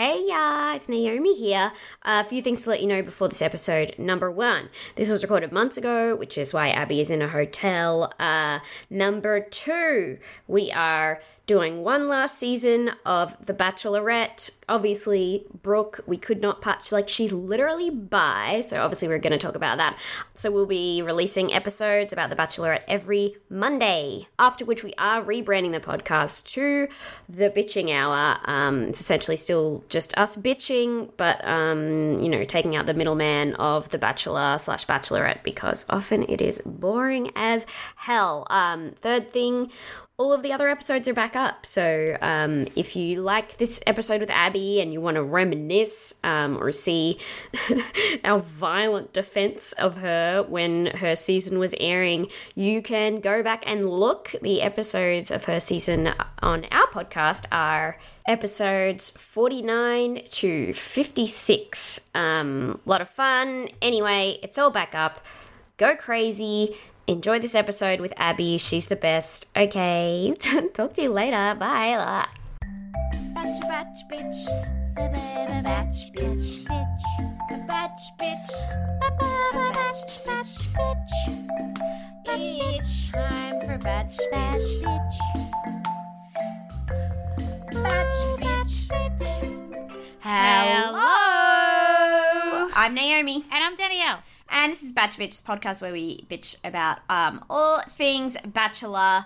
Hey, yeah, it's Naomi here. a few things to let you know before this episode. Number one, this was recorded months ago, which is why Abby is in a hotel. Uh, number two, we are doing one last season of The Bachelorette. Obviously, Brooke, we could not patch, like, she's literally by, so obviously, we're going to talk about that. So, we'll be releasing episodes about The Bachelorette every Monday, after which we are rebranding the podcast to The Bitching Hour. Um, it's essentially still just us bitching, but, um, you know, taking out the middleman of The Bachelor slash Bachelorette because often it is boring as hell. Um, third thing, all of the other episodes are back up. So um, if you like this episode with Abby and you want to reminisce um, or see our violent defense of her when her season was airing, you can go back and look. The episodes of her season on our podcast are episodes 49 to 56. Um, a lot of fun. Anyway, it's all back up. Go crazy. Enjoy this episode with Abby. She's the best. Okay, talk to you later. Bye. Batch, batch, bitch. Batch, bitch, bitch. Batch, bitch. Batch, batch, bitch. Batch, bitch. time for batch Batch, bitch. Batch, bitch, bitch. Hello. I'm Naomi. And I'm Danielle. And this is Batch Bitch podcast where we bitch about um, all things Bachelor.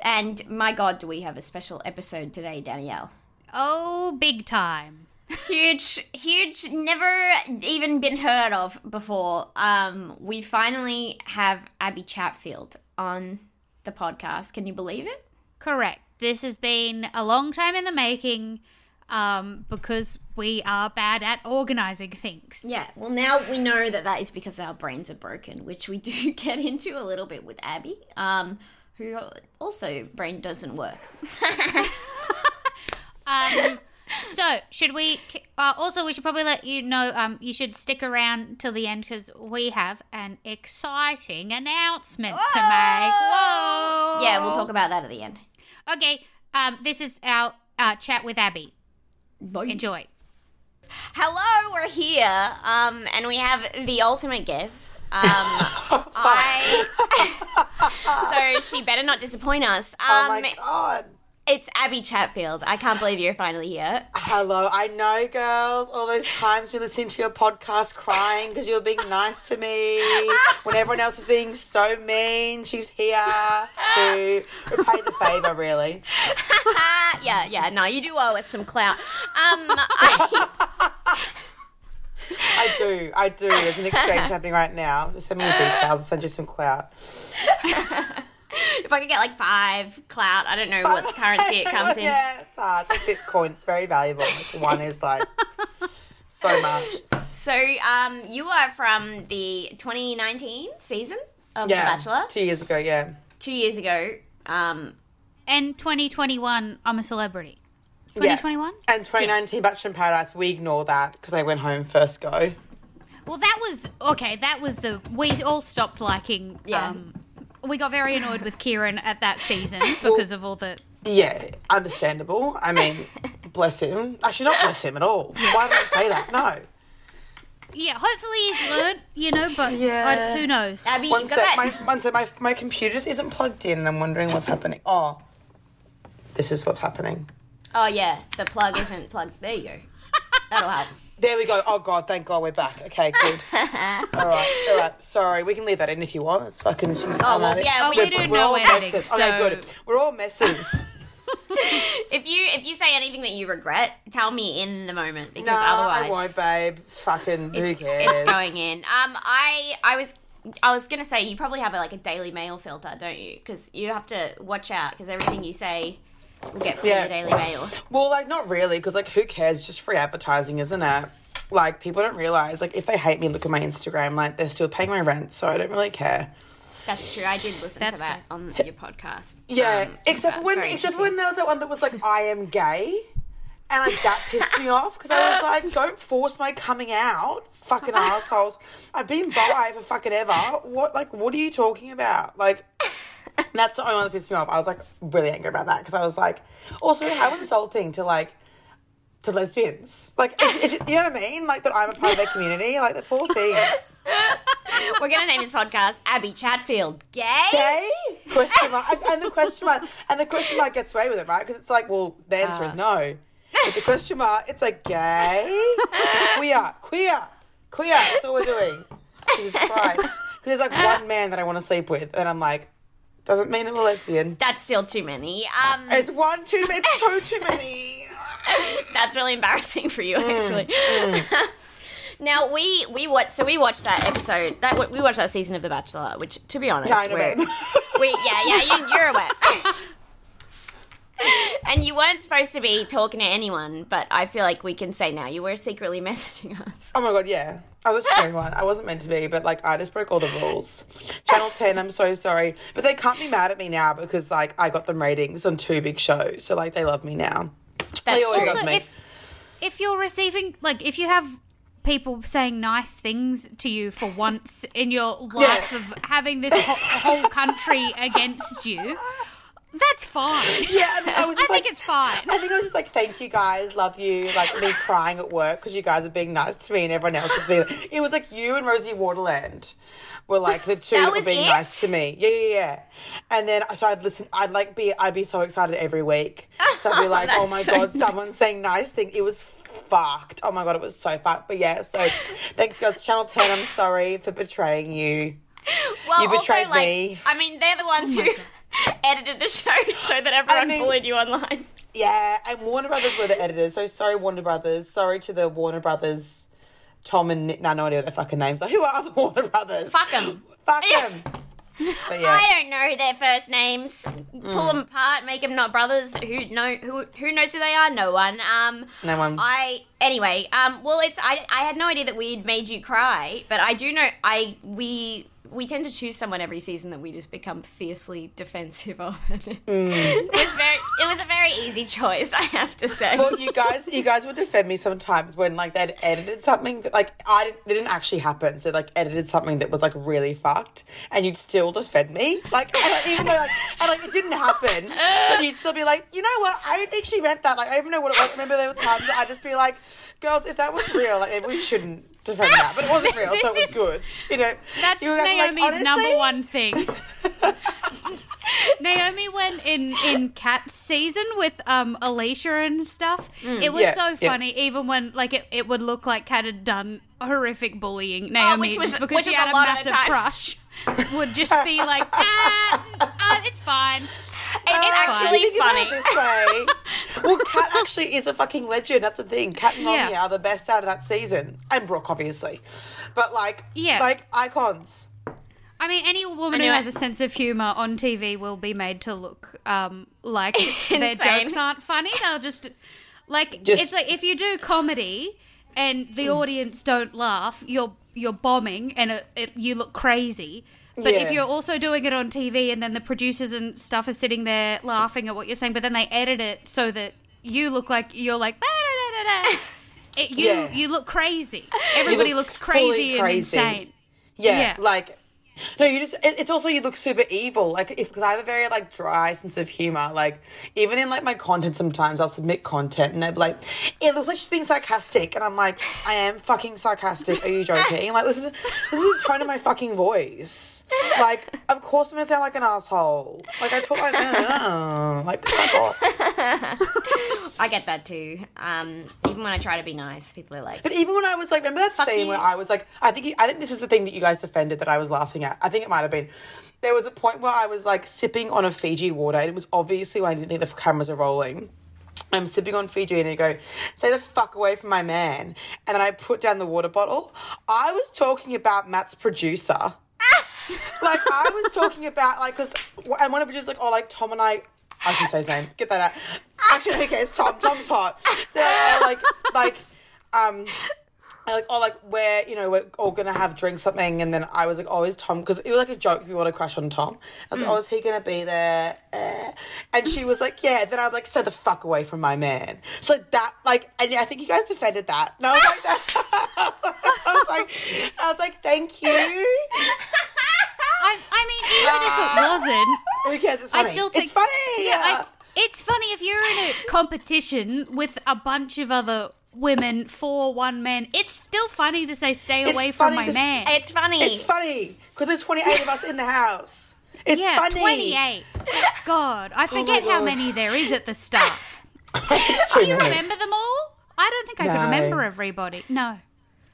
And my God, do we have a special episode today, Danielle? Oh, big time. huge, huge, never even been heard of before. Um, we finally have Abby Chatfield on the podcast. Can you believe it? Correct. This has been a long time in the making um, because we are bad at organizing things. Yeah. Well, now we know that that is because our brains are broken, which we do get into a little bit with Abby, um, who also brain doesn't work. Um, so, should we? Uh, also, we should probably let you know. Um, you should stick around till the end because we have an exciting announcement to make. Whoa! Yeah, we'll talk about that at the end. Okay. Um, this is our uh, chat with Abby. Enjoy. Hello, we're here, um, and we have the ultimate guest. Um, I. so she better not disappoint us. Um, Oh my god. It's Abby Chatfield. I can't believe you're finally here. Hello, I know, girls. All those times we listened to your podcast crying because you were being nice to me when everyone else is being so mean. She's here to repay the favour, really. yeah, yeah. No, you do owe us some clout. Um, I, I do, I do. There's an exchange happening right now. Just send me your details. I'll send you some clout. if I could get like five clout, I don't know what the currency it comes in. Yeah, it's hard. It's Bitcoin. It's very valuable. Like, one is like so much. So, um, you are from the 2019 season of Yeah, The Bachelor. two years ago. Yeah. Two years ago. Um, And 2021, I'm a celebrity. Yeah. 2021? And 2019 Bachelor in Paradise, we ignore that because I went home first go. Well, that was okay. That was the we all stopped liking. Yeah. Um, we got very annoyed with Kieran at that season because of all the. Yeah, understandable. I mean, bless him. Actually, not bless him at all. Why did I say that? No. Yeah, hopefully he's learned, you know, but Yeah. I, who knows? Abby, One you sec, my, one sec, my, my computer just isn't plugged in and I'm wondering what's happening. Oh, this is what's happening. Oh, yeah. The plug isn't plugged. There you go. That'll help. There we go. Oh, God, thank God we're back. Okay, good. all right, all right. Sorry, we can leave that in if you want. It's fucking, she's Oh, well, yeah, Oh, we, we do We're know all messes. Okay, so- good. We're all messes. if you if you say anything that you regret, tell me in the moment because no, otherwise I won't, babe. Fucking, who it's, cares? it's going in. Um, I I was I was gonna say you probably have like a Daily Mail filter, don't you? Because you have to watch out because everything you say get from Yeah. the Daily Mail. Well, like not really, because like who cares? Just free advertising, isn't it? Like people don't realize, like if they hate me, look at my Instagram. Like they're still paying my rent, so I don't really care. That's true. I did listen That's to that on your podcast. Yeah, Um, except for when, very except for when there was that one that was like I am gay, and like that pissed me off because I was like, don't force my coming out, fucking assholes. I've been bi for fucking ever. What like what are you talking about? Like that's the only one that pissed me off. I was like really angry about that because I was like, also how insulting to like to lesbians. Like you know what I mean? Like that I'm a part of their community. Like the poor things. We're gonna name this podcast Abby Chatfield. Gay? gay? Question mark. And- And the question mark. And the question mark gets away with it, right? Because it's like, well, the answer is uh. no. But the question mark, it's like gay, queer, queer, queer. That's all we're doing. Jesus Christ. Because there's like one man that I want to sleep with, and I'm like, doesn't mean I'm a lesbian. That's still too many. Um, It's one too many. It's so too many. that's really embarrassing for you, Mm, actually. now we we watched so we watched that episode that we watched that season of The Bachelor, which to be honest, Kind we're- we yeah yeah you, you're aware. And you weren't supposed to be talking to anyone, but I feel like we can say now you were secretly messaging us. Oh my god, yeah. I was showing one. I wasn't meant to be, but like I just broke all the rules. Channel 10, I'm so sorry. But they can't be mad at me now because like I got them ratings on two big shows. So like they love me now. They That's always true. love me. if if you're receiving like if you have people saying nice things to you for once in your life of having this whole, whole country against you, that's fine. yeah, I, mean, I was I just think it's fine. I think I was just like, thank you guys, love you. Like me crying at work because you guys are being nice to me and everyone else is being. It was like you and Rosie Waterland were like the two That that were being it? nice to me. Yeah, yeah, yeah. And then so I'd listen. I'd like be. I'd be so excited every week. So I'd be like, oh That's my so god, someone's saying nice things. It was fucked. Oh my god, it was so fucked. But yeah, so thanks guys. Channel Ten. I'm sorry for betraying you. Well, You betrayed also, like, me. I mean, they're the ones oh who edited the show so that everyone mean- bullied you online. Yeah, and Warner Brothers were the editors. So sorry, Warner Brothers. Sorry to the Warner Brothers, Tom and Nick. No, no idea what their fucking names are. Who are the Warner Brothers? Fuck 'em. Fuck them. Yeah. I don't know their first names. Pull them apart, make them not brothers. Who know who who knows who they are? No one. Um, No one. I anyway. Um, well, it's I I had no idea that we'd made you cry, but I do know I we. We tend to choose someone every season that we just become fiercely defensive of. it mm. was very, it was a very easy choice, I have to say. Well, you guys, you guys would defend me sometimes when like they'd edited something that like I didn't, it didn't actually happen. So like edited something that was like really fucked, and you'd still defend me. Like and, like, even though like, and, like it didn't happen, but you'd still be like, you know what? I don't think she meant that. Like I don't even know what it was. Remember there were times I'd just be like, girls, if that was real, like we shouldn't defend that. But it wasn't real, so it was is- good. You know, That's You were like, Naomi's number one thing. Naomi went in in Cat season with um Alicia and stuff. it was Yeah, so yeah. funny, even when like it, it would look like Cat had done horrific bullying Naomi Oh, which was- because which she was had a a, lot of the massive crush. Would just be like, ah, uh, it's fine. It's actually funny. it this way. well, Kat actually is a fucking legend. That's the thing. Kat and Ronnie Yeah. are the best out of that season, and Brooke, obviously. But like, Yeah. like icons. I mean, any woman I who has a sense of humor on TV will be made to look um, like their jokes aren't funny. They'll just like Just- it's like if you do comedy and the Mm. audience don't laugh, you're you're bombing and it, it, you look crazy. But Yeah. if you're also doing it on TV and then the producers and stuff are sitting there laughing at what you're saying, but then they edit it so that you look like you're like it, you Yeah. you look crazy. Everybody look looks fully crazy and crazy. insane. Yeah, Yeah. like. No, you just. It, it's also you look super evil. Like if because I have a very like dry sense of humor. Like even in like my content, sometimes I'll submit content and they're like, "It looks like she's being sarcastic," and I'm like, "I am fucking sarcastic. Are you joking?" Like listen, to, listen to the tone of my fucking voice. Like of course I'm gonna sound like an asshole. Like I talk like that. like fuck off. I get that too. Um, even when I try to be nice, people are like, But even when I was like, remember that Fuck scene you. where I was like, I think I think this is the thing that you guys defended that I was laughing at. I think it might have been. There was a point where I was like sipping on a Fiji water, and it was obviously when I didn't think the cameras are rolling. I'm sipping on Fiji, and I go, "Say the fuck away from my man," and then I put down the water bottle. I was talking about Matt's producer. like I was talking about like because and one of the producers like oh like Tom and I I can say his name. Get that out. Actually, okay, cares? Tom. Tom's hot. So like, like, um, I like, oh, like we're you know we're all gonna have drinks something, and then I was like, oh, is Tom? Because it was like a joke. We want to crush on Tom. I was like, oh, is he gonna be there? Eh. And she was like, yeah. Then I was like, stay the fuck away from my man. So that like, and I think you guys defended that. And I was like, that. I was like, I was like, thank you. I, I mean, even if it wasn't, Who cares? It's I funny. still think it's funny. Yeah, I s it's funny if you're in a competition with a bunch of other women for one man. It's still funny to say stay It's away from my to man. It's funny. It's funny because there's 28 of us in the house. It's yeah, funny. 28. God, I forget how God. many there is at the start. Do you remember them all? I don't think I No. can remember everybody. No.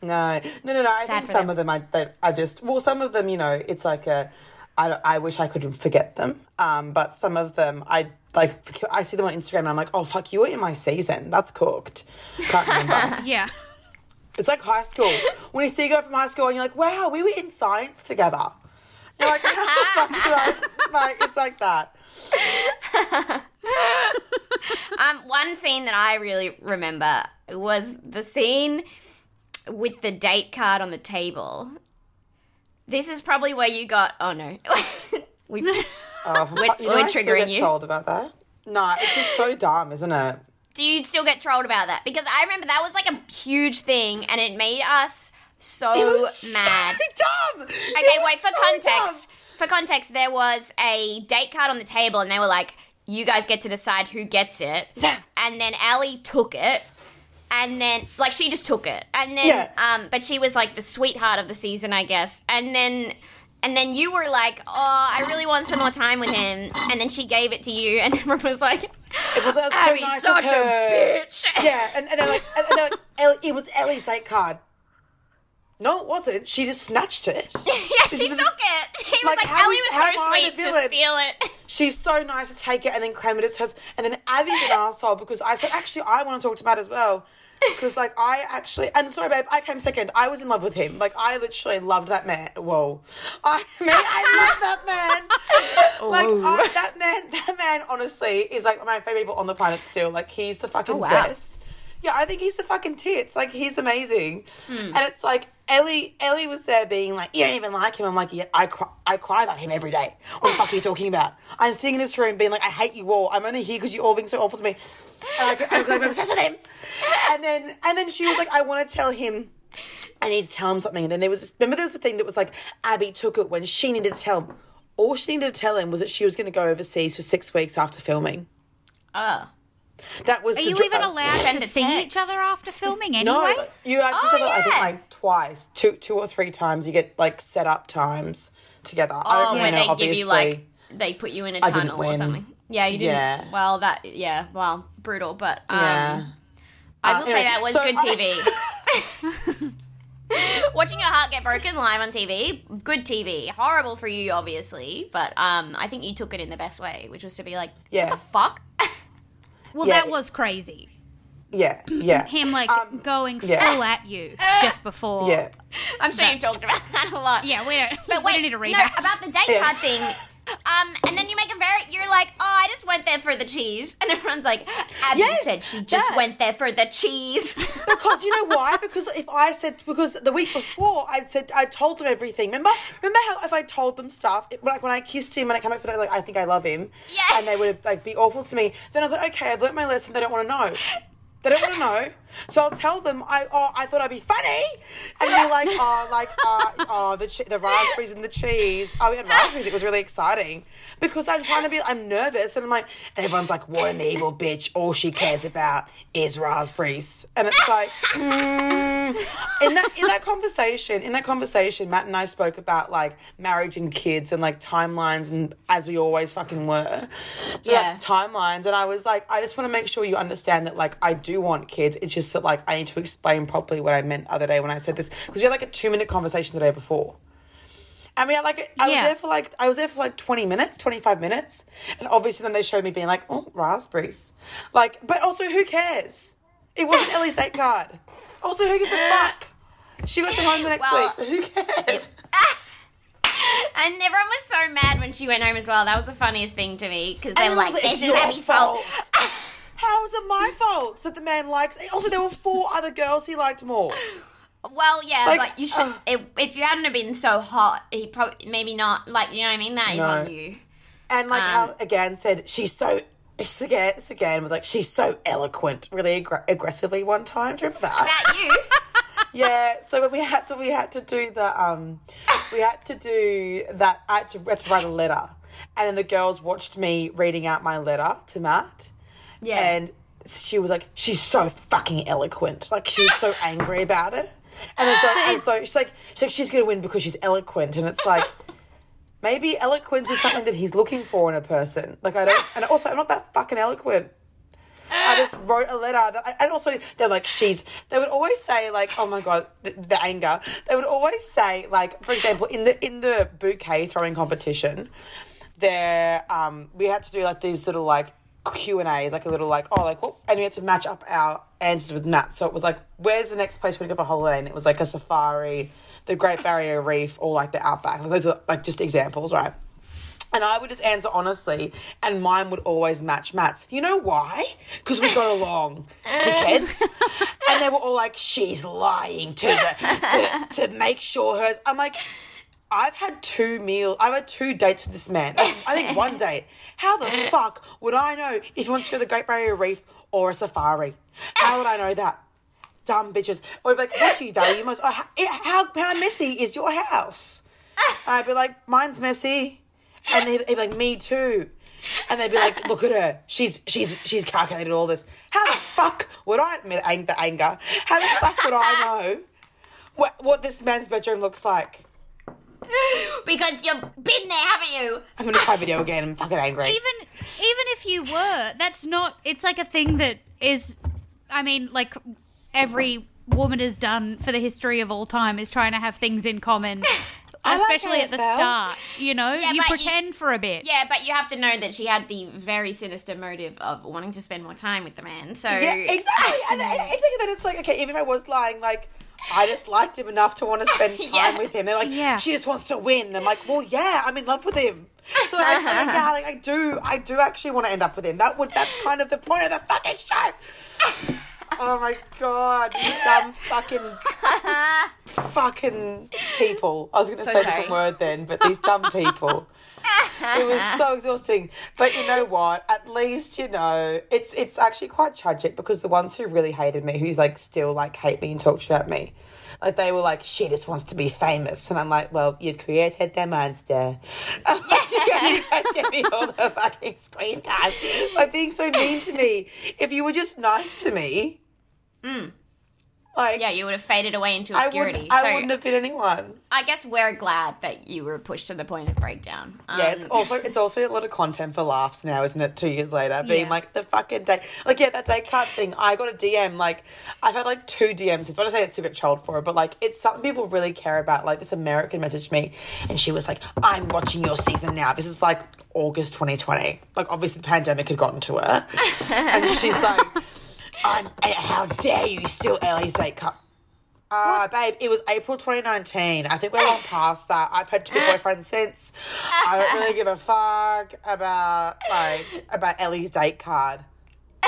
No, no, no, no. I Sad think some them. of them, I, they, I just, well, some of them, you know, it's like a, I, I wish I could forget them. Um, but some of them, I like, I see them on Instagram and I'm like, oh fuck, you were in my season. That's cooked. Can't remember. Yeah. it's like high school. When you see a girl from high school and you're like, wow, we were in science together. You're like, like, like, it's like that. Um, one scene that I really remember was the scene with the date card on the table. This is probably where you got. Oh no, we. Oh, We're- fuck- you know, we're I still triggering get you. trolled about that. No, it's just so dumb, isn't it? Do you still get trolled about that? Because I remember that was like a huge thing, and it made us so It was mad. so dumb. Okay, wait, for context. For context, there was a date card on the table, and they were like, you guys get to decide who gets it. Yeah. And then Allie took it. And then, like, she just took it. And then, Yeah. um, but she was like the sweetheart of the season, I guess. And then, and then you were like, oh, I really want some more time with him. And then she gave it to you, and everyone was like, Well, that's so nice such a bitch. Yeah, and, and they're like, and they're like Ellie, it was Ellie's date card. No, it wasn't. She just snatched it. yeah, This she took it. He was Like, like, Ellie was so sweet to steal it. She's so nice to take it and then claim it as hers. And then Abby's an asshole because I said, actually, I want to talk to Matt as well. Because, like, I actually, and sorry, babe, I came second. I was in love with him. Like, I literally loved that man. Whoa. I mean, I love that man. like, I, that man, that man, honestly, is like my favorite people on the planet still. Like, he's the fucking Oh, wow. best. Yeah, I think he's the fucking tits. Like, he's amazing. Hmm. And it's like, Ellie, Ellie was there being like, you don't even like him. I'm like, yeah, I cry, I cry about him every day. What the fuck are you talking about? I'm sitting in this room being like, I hate you all. I'm only here because you're all being so awful to me. And I, I'm obsessed with him. And then, and then she was like, I want to tell him. I need to tell him something. And then there was this, remember there was a thing that was like Abby took it when she needed to tell him. All she needed to tell him was that she was going to go overseas for six weeks after filming. Oh. That was Are you dr- even uh, allowed Send to a see each other after filming No, anyway? you actually said that I think like twice, two, two or three times. You get like set up times together. I Oh, don't really when know, they obviously. give you like they put you in a tunnel or something. Yeah, you didn't. Yeah. Well, that yeah, well, brutal, but um, yeah. I Uh, will say anyway, that was so good I- TV. Watching your heart get broken live on TV, good TV. Horrible for you, obviously, but um, I think you took it in the best way, which was to be like, Yeah. what the fuck? Well, Yeah. that was crazy. yeah, yeah. Him like Um, going yeah. full at you just before. yeah. I'm sure you've talked about that a lot. Yeah, we don't. But we wait, don't need to read no, about the date Yeah. card thing. Um, and then you make a very, you're like, oh, I just went there for the cheese, and everyone's like, Abby Yes, said she just that. went there for the cheese. Because you know why? Because if I said because the week before I said I told them everything. Remember? Remember how if I told them stuff, it, like when I kissed him and I came back for like I think I love him, Yeah. and they would like be awful to me. Then I was like, okay, I've learnt my lesson. They don't want to know. They don't want to know. So I'll tell them. I oh I thought I'd be funny, and you're like oh like uh, oh the che- the raspberries and the cheese. Oh we had raspberries. It was really exciting because I'm trying to be. I'm nervous, and I'm like and everyone's like what an evil bitch. All she cares about is raspberries, and it's like. mm. In that in that conversation, in that conversation, Matt and I spoke about like marriage and kids and like timelines and as we always fucking were. Like, Yeah. timelines and I was like, I just want to make sure you understand that like I do want kids. It's just that like I need to explain properly what I meant the other day when I said this because we had like a two minute conversation the day before. I mean, I like I was there for like I was there for like twenty minutes, twenty five minutes, and obviously then they showed me being like, oh, raspberries, like, but also who cares? It wasn't Ellie's date card. Also, who gives a fuck? She got to home the next Well, week, so who cares? And everyone was so mad when she went home as well. That was the funniest thing to me because they were like, "This is Abby's fault." How is it my fault that the man likes? Also, there were four other girls he liked more. Well, yeah, Like, but you should. uh. if, if you hadn't have been so hot, he probably maybe not. Like you know what I mean? That is No. on you. And like Um, how again said she's so. Again, again was like she's so eloquent, really aggr- aggressively one time. Do you remember that? That you. Yeah, so when we had to we had to do the um we had to do that I had to, we had to write a letter. And then the girls watched me reading out my letter to Matt. Yeah. And she was like, She's so fucking eloquent. Like she was so angry about it. And it's like, and so she's like she's like she's gonna win because she's eloquent and it's like maybe eloquence is something that he's looking for in a person. Like I don't and also I'm not that fucking eloquent. I just wrote a letter that, and also they're like she's. They would always say like, oh my god, the, the anger. They would always say like, for example, in the in the bouquet throwing competition, there um we had to do like these little like Q and A's, like a little like oh like and we had to match up our answers with Matt. So it was like, where's the next place we go for holiday? And it was like a safari, the Great Barrier Reef, or like the Outback. Like, those are like just examples, right? And I would just answer honestly, and mine would always match Matt's. You know why? Because we got along, to kids. and they were all like, "She's lying to the to, to make sure hers." I'm like, I've had two meals. I've had two dates with this man. I think one date. How the fuck would I know if he wants to go to the Great Barrier Reef or a safari? How would I know that? Dumb bitches. Or be like, what do you value most? Oh, how, how, messy is your house? And I'd be like, mine's messy. And they'd, he'd be like, me too. And they'd be like, look at her. She's she's she's calculated all this. How the fuck would I admit anger? How the fuck would I know what what this man's bedroom looks like? Because you've been there, haven't you? I'm gonna try video again. I'm fucking angry. even even if you were, that's not. It's like a thing that is. I mean, like every woman has done for the history of all time is trying to have things in common, I like especially at the start. You know, Yeah, you but you- pretend for a bit. Yeah, but you have to know that she had the very sinister motive of wanting to spend more time with the man. So Yeah, exactly. And, and I think that it's like, okay, even if I was lying, like, I just liked him enough to want to spend time Yeah. with him. They're like, Yeah. she just wants to win. I'm like, well, yeah, I'm in love with him. So like, I'm like, yeah, like I do, I do actually want to end up with him. That would, that's kind of the point of the fucking show. Oh my god, you dumb fucking, fucking people. I was going to So say a different word then, but these dumb people it was so exhausting. But you know what? At least you know it's it's actually quite tragic because the ones who really hated me, who's like still like hate me and talk shit at me, like they were like, she just wants to be famous, and I'm like, well, you've created their monster. Like, you you me all the fucking screen time by being so mean to me. If you were just nice to me, mm. Like yeah, you would have faded away into I obscurity. wouldn't, I so wouldn't have been anyone. I guess we're glad that you were pushed to the point of breakdown. Um, Yeah, it's also it's also a lot of content for laughs now, isn't it? Two years later, being Yeah. like the fucking day, like yeah, that day card thing. I got a DM. Like I've had like two DMs. It's what I say it's to get trolled for, but like it's something people really care about. Like this American messaged me, and she was like, "I'm watching your season now." This is like August 2020. Like obviously the pandemic had gotten to her, and she's like, I'm, "How dare you steal Ellie's date card?" Ah, babe, it was April 2019. I think we're long past that. I've had two boyfriends since. I don't really give a fuck about like about Ellie's date card.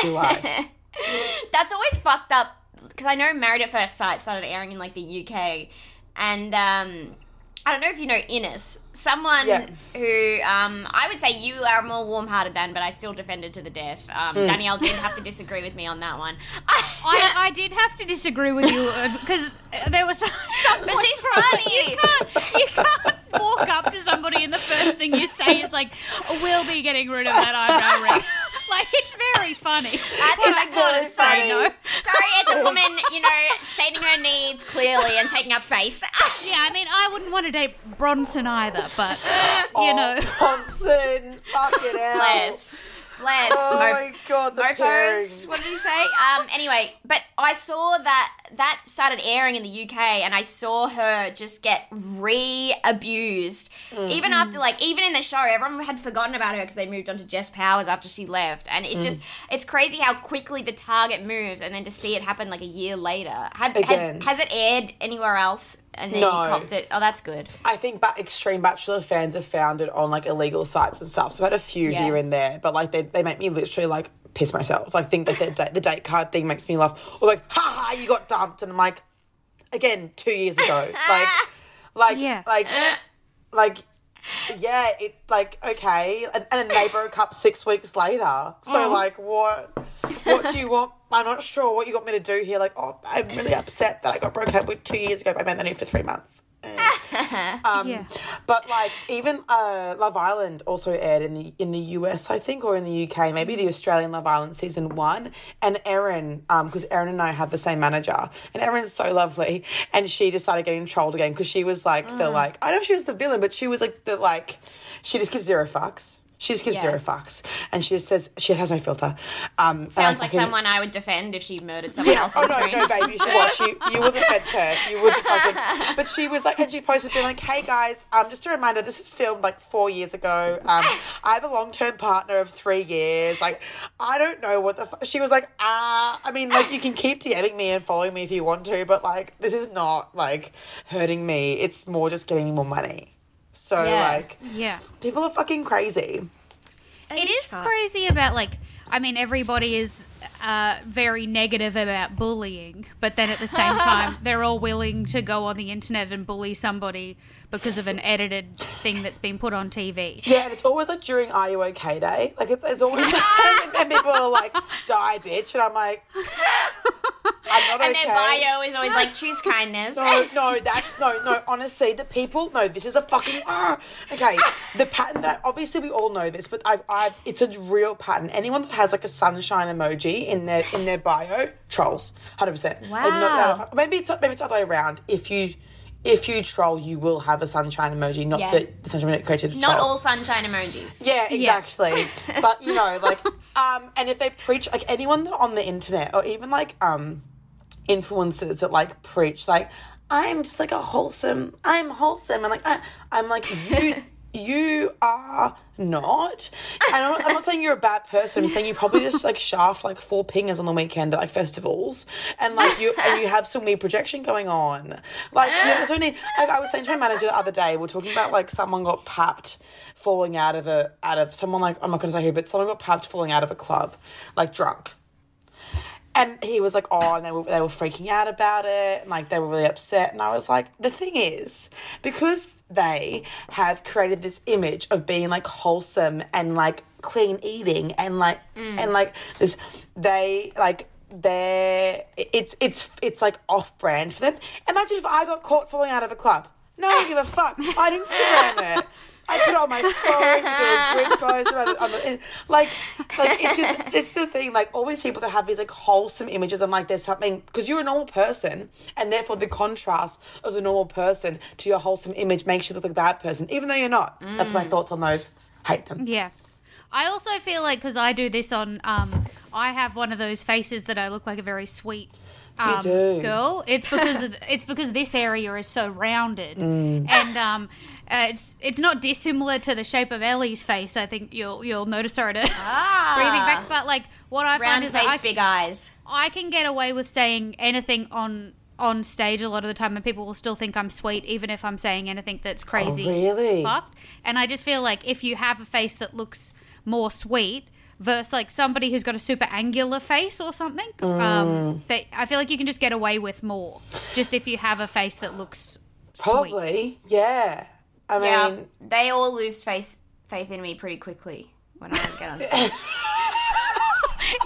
Do I? That's always fucked up because I know Married at First Sight started airing in like the UK, and um, I don't know if you know Ines, someone Yeah. who um, I would say you are more warm-hearted than, but I still defended to the death. Um, Mm. Danielle did have to disagree with me on that one. I, I did have to disagree with you because there was some but she's funny. You can't, you can't walk up to somebody and the first thing you say is like, "We'll be getting rid of that eyebrow ring." like it's very funny. At But this I gotta point, say sorry, no. sorry, it's a woman, you know, stating her needs clearly and taking up space. Yeah, I mean, I wouldn't want to date Bronson either, but you oh, know, Oh, Bronson, fucking hell. Bless, bless. Oh Mo- my god, the Mofos. What did he say? um, anyway, but I saw that that started airing in the UK, and I saw her just get re-abused. Even after, like, even in the show, everyone had forgotten about her because they moved on to Jess Powers after she left, and it just it's crazy how quickly the target moves, and then to see it happen like a year later. Have, Again. has it aired anywhere else? And then No. you copped it. Oh, that's good. I think ba- extreme bachelor fans have found it on like illegal sites and stuff. So I've had a few Yeah. here and there, but like they, they make me literally like piss myself. Like think like the date, the date card thing makes me laugh. Or like, ha ha, you got dumped, and I'm like, again, two years ago, like, like, Yeah. like, like. Yeah, it's like okay, and, and then they broke up six weeks later. So mm. like, what? What do you want? I'm not sure what you want me to do here. Like, oh, I'm really upset that I got broken up with two years ago. But I meant that for three months. Um, yeah. But like even uh, Love Island also aired in the in the US, I think, or in the UK, maybe the Australian Love Island season one. And Erin, because Erin and I have the same manager, and Erin's so lovely, and she just started getting trolled again because she was like the like I don't know if she was the villain, but she was like the like she just gives zero fucks. She just gives Yeah. zero fucks, and she just says she has no filter. Um, Sounds like someone I would defend if she murdered someone else Oh on no, screen. no, baby, you should watch. You, you would defend her. You would fucking. But she was like, and she posted being like, "Hey guys, um, just a reminder, this was filmed like four years ago. Um, I have a long term partner of three years. Like, I don't know what the." F-. She was like, "Ah, I mean, like you can keep DMing me and following me if you want to, but like this is not like hurting me. It's more just getting me more money." So Yeah. like, Yeah. people are fucking crazy. It is crazy about like I mean everybody is uh, very negative about bullying, but then at the same time they're all willing to go on the internet and bully somebody because of an edited thing that's been put on TV. Yeah, and it's always like during Are You Okay Day. Like it- it's always and, and people are like, "Die, bitch," and I'm like, "I'm not and okay." their bio is always like, choose kindness. No, no, that's no, no. Honestly, the people, no, this is a fucking. ah. okay, the pattern that obviously we all know this, but I've, I've, it's a real pattern. Anyone that has like a sunshine emoji in their in their bio, trolls, hundred percent. Wow. Maybe it's maybe it's the other way around. If you if you troll, you will have a sunshine emoji, not Yeah. the, the sunshine emoji created Not troll. all sunshine emojis. Yeah, exactly. but you know, like, um, and if they preach, like anyone that on the internet or even like um, influencers that like preach, like, I'm just like a wholesome, I'm wholesome, and like, I, I'm like you, you are not. And I'm not, I'm not saying you're a bad person. I'm saying you probably just like shaft like four pingers on the weekend at like festivals, and like you and you have some weird projection going on. Like, there's only like I was saying to my manager the other day, we are talking about like someone got papped falling out of a out of someone like I'm not going to say who, but someone got papped falling out of a club, like drunk. And he was like, oh, and they were, they were freaking out about it, and like they were really upset. And I was like, the thing is, because they have created this image of being like wholesome and like clean eating and like mm. and like this, they like they're it's it's it's like off brand for them. Imagine if I got caught falling out of a club. No one give a fuck. I'd Instagram it. I put it on my stories, I do a about it. On the, like, like it's just it's the thing. Like all these people that have these like wholesome images. I'm like, there's something because you're a normal person, and therefore the contrast of the normal person to your wholesome image makes you look like a bad person, even though you're not. That's my thoughts on those. Hate them. Yeah. I also feel like because I do this on, um, I have one of those faces that I look like a very sweet um, girl. It's because of, it's because this area is so rounded, Mm. and um, uh, it's it's not dissimilar to the shape of Ellie's face. I think you'll you'll notice her to breathing back. But like what I find Round is face, that I, big eyes. I can get away with saying anything on on stage a lot of the time, and people will still think I'm sweet, even if I'm saying anything that's crazy, Oh, really? fucked. And I just feel like if you have a face that looks more sweet versus like somebody who's got a super angular face or something, Mm. um, that I feel like you can just get away with more, just if you have a face that looks sweet. Probably, yeah. I mean, Yeah, they all lose face faith in me pretty quickly when I get on stage.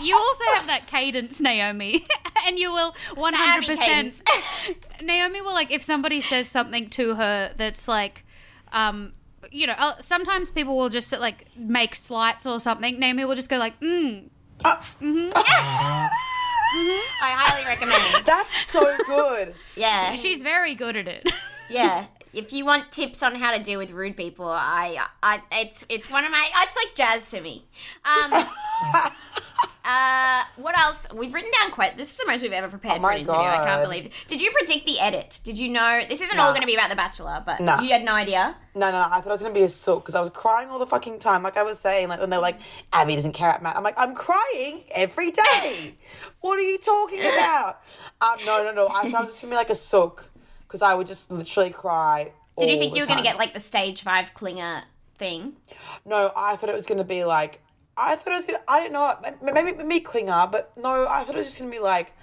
You also have that cadence, Naomi, and you will one hundred percent. Naomi will like if somebody says something to her that's like, um, you know, uh, sometimes people will just like make slights or something. Naomi will just go like, mm. I highly recommend. that's so good. Yeah, She's very good at it. yeah. If you want tips on how to deal with rude people, I, I, it's, it's one of my, it's like jazz to me. Um, Uh, what else? We've written down quite. This is the most we've ever prepared Oh for an interview. I can't God. believe. Did you predict the edit? Did you know this isn't all going to be about the Bachelor? But Nah. you had no idea. No, no, no, I thought it was gonna be a sook because I was crying all the fucking time. Like I was saying, like when they're like, Abby doesn't care about Matt. I'm like, I'm crying every day. what are you talking about? Um, no, no, no. I thought I was just gonna be like a sook because I would just literally cry. Did you think you were going to get like the stage five clinger thing? No, I thought it was gonna be like. I thought it was gonna. I didn't know. Maybe maybe clinger, but no. I thought it was just gonna be like,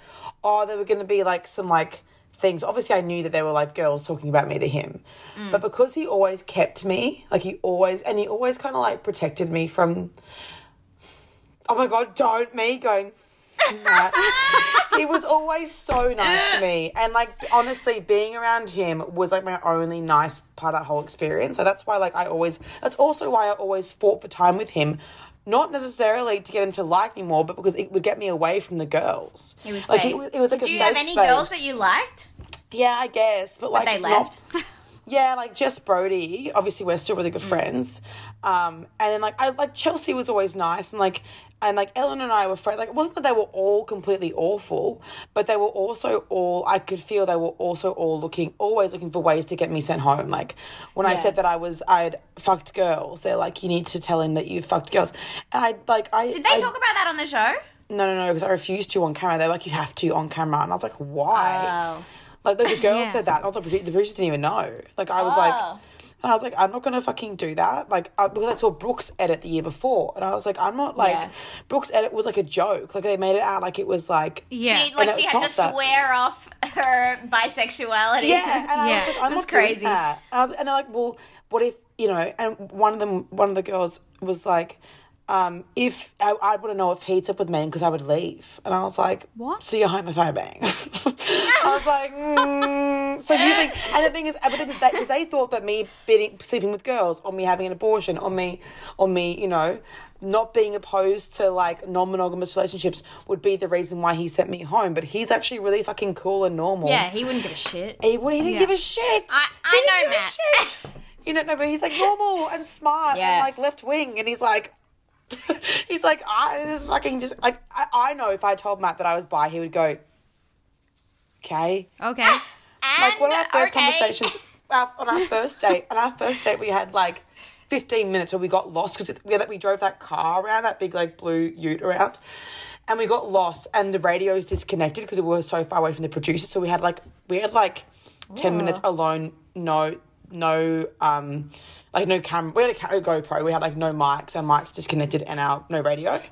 oh, there were gonna be like some like things. Obviously, I knew that there were like girls talking about me to him, mm. but because he always kept me, like he always and he always kind of like protected me from. Oh my god! Don't me going. He was always so nice to me and like honestly being around him was like my only nice part of that whole experience so that's why like i always that's also why i always fought for time with him not necessarily to get him to like me more but because it would get me away from the girls It was like safe. it was, it was like Did a you safe have any space. girls that you liked? yeah i guess but like They not- left. Yeah, like Jess Brody. Obviously, we're still really Mm. good friends. Um, and then like I like Chelsea was always nice, and like and like Ellen and I were friends. Like it wasn't that they were all completely awful, but they were also all. I could feel they were also all looking, always looking for ways to get me sent home. Like when I said that I was, I'd fucked girls. They're like, you need to tell him that you fucked girls. And I like I Did they I, talk about that on the show? No, no, no, because I refused to on camera. They're like, you have to on camera, and I was like, why? Oh. Like the, the girl Yeah. said that. Not the, produ- the producers didn't even know. Like I was like, Oh. and I was like, I'm not gonna fucking do that. Like I, because I saw Brooks edit the year before, and I was like, I'm not like Yeah. Brooks edit was like a joke. Like they made it out like it was like Yeah. She, like she had to that- swear off her bisexuality. yeah. And I Yeah. was like, I'm It was not doing crazy. that. And, I was, and they're like, well, what if you know? And one of them, one of the girls was like. Um, if I, I want to know if he's up with men because I would leave, and I was like, What? So you're homophobic? I was like, mm, so you think? And the thing is, but they, they thought that me being, sleeping with girls, or me having an abortion, or me, or me, you know, not being opposed to like non-monogamous relationships would be the reason why he sent me home. But he's actually really fucking cool and normal. Yeah, he wouldn't give a shit. He, well, he didn't Yeah. give a shit. I- I He didn't know give a Matt. shit. You know, but he's like normal and smart Yeah. and like left wing, and he's like, he's like, I just fucking just like I, I know if I told Matt that I was bi, he would go, okay. Okay. And, Like one of our first okay. conversations our, on our first date. On our first date, we had like. 15 minutes where we got lost because we, that we drove that car around, that big like blue ute around, and we got lost and the radio's disconnected because we were so far away from the producer. So we had like, we had like 10 minutes alone, no, no, um, like no camera. We had a, GoPro. We had like no mics. Our mics disconnected and our no radio.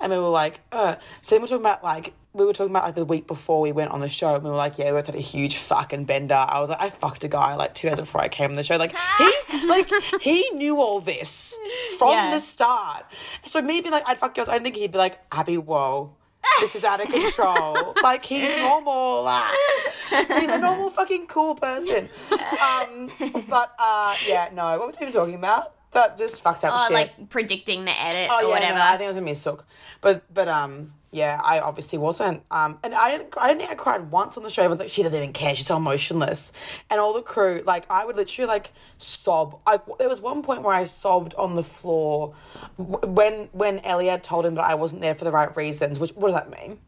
And we were like, uh. So then we're talking about like we were talking about like the week before we went on the show. And we were like, yeah, we both had a huge fucking bender. I was like, I fucked a guy like two days before I came on the show. Like he, like he knew all this from Yeah. the start. So me being like, I'd fuck girls. I didn't think he'd be like, Abby, whoa. This is out of control. like he's normal. ah. He's a normal fucking cool person. Um, but uh, yeah, no. What were we even talking about? That just fucked up Oh, shit. like predicting the edit oh or yeah, whatever. no, I think it was a mistook. But but um, yeah, I obviously wasn't. Um, and I didn't. I don't think I cried once on the show. Everyone's like, she doesn't even care. She's so emotionless. And all the crew, like, I would literally like sob. I, there was one point where I sobbed on the floor when when Elliot told him that I wasn't there for the right reasons. Which what does that mean?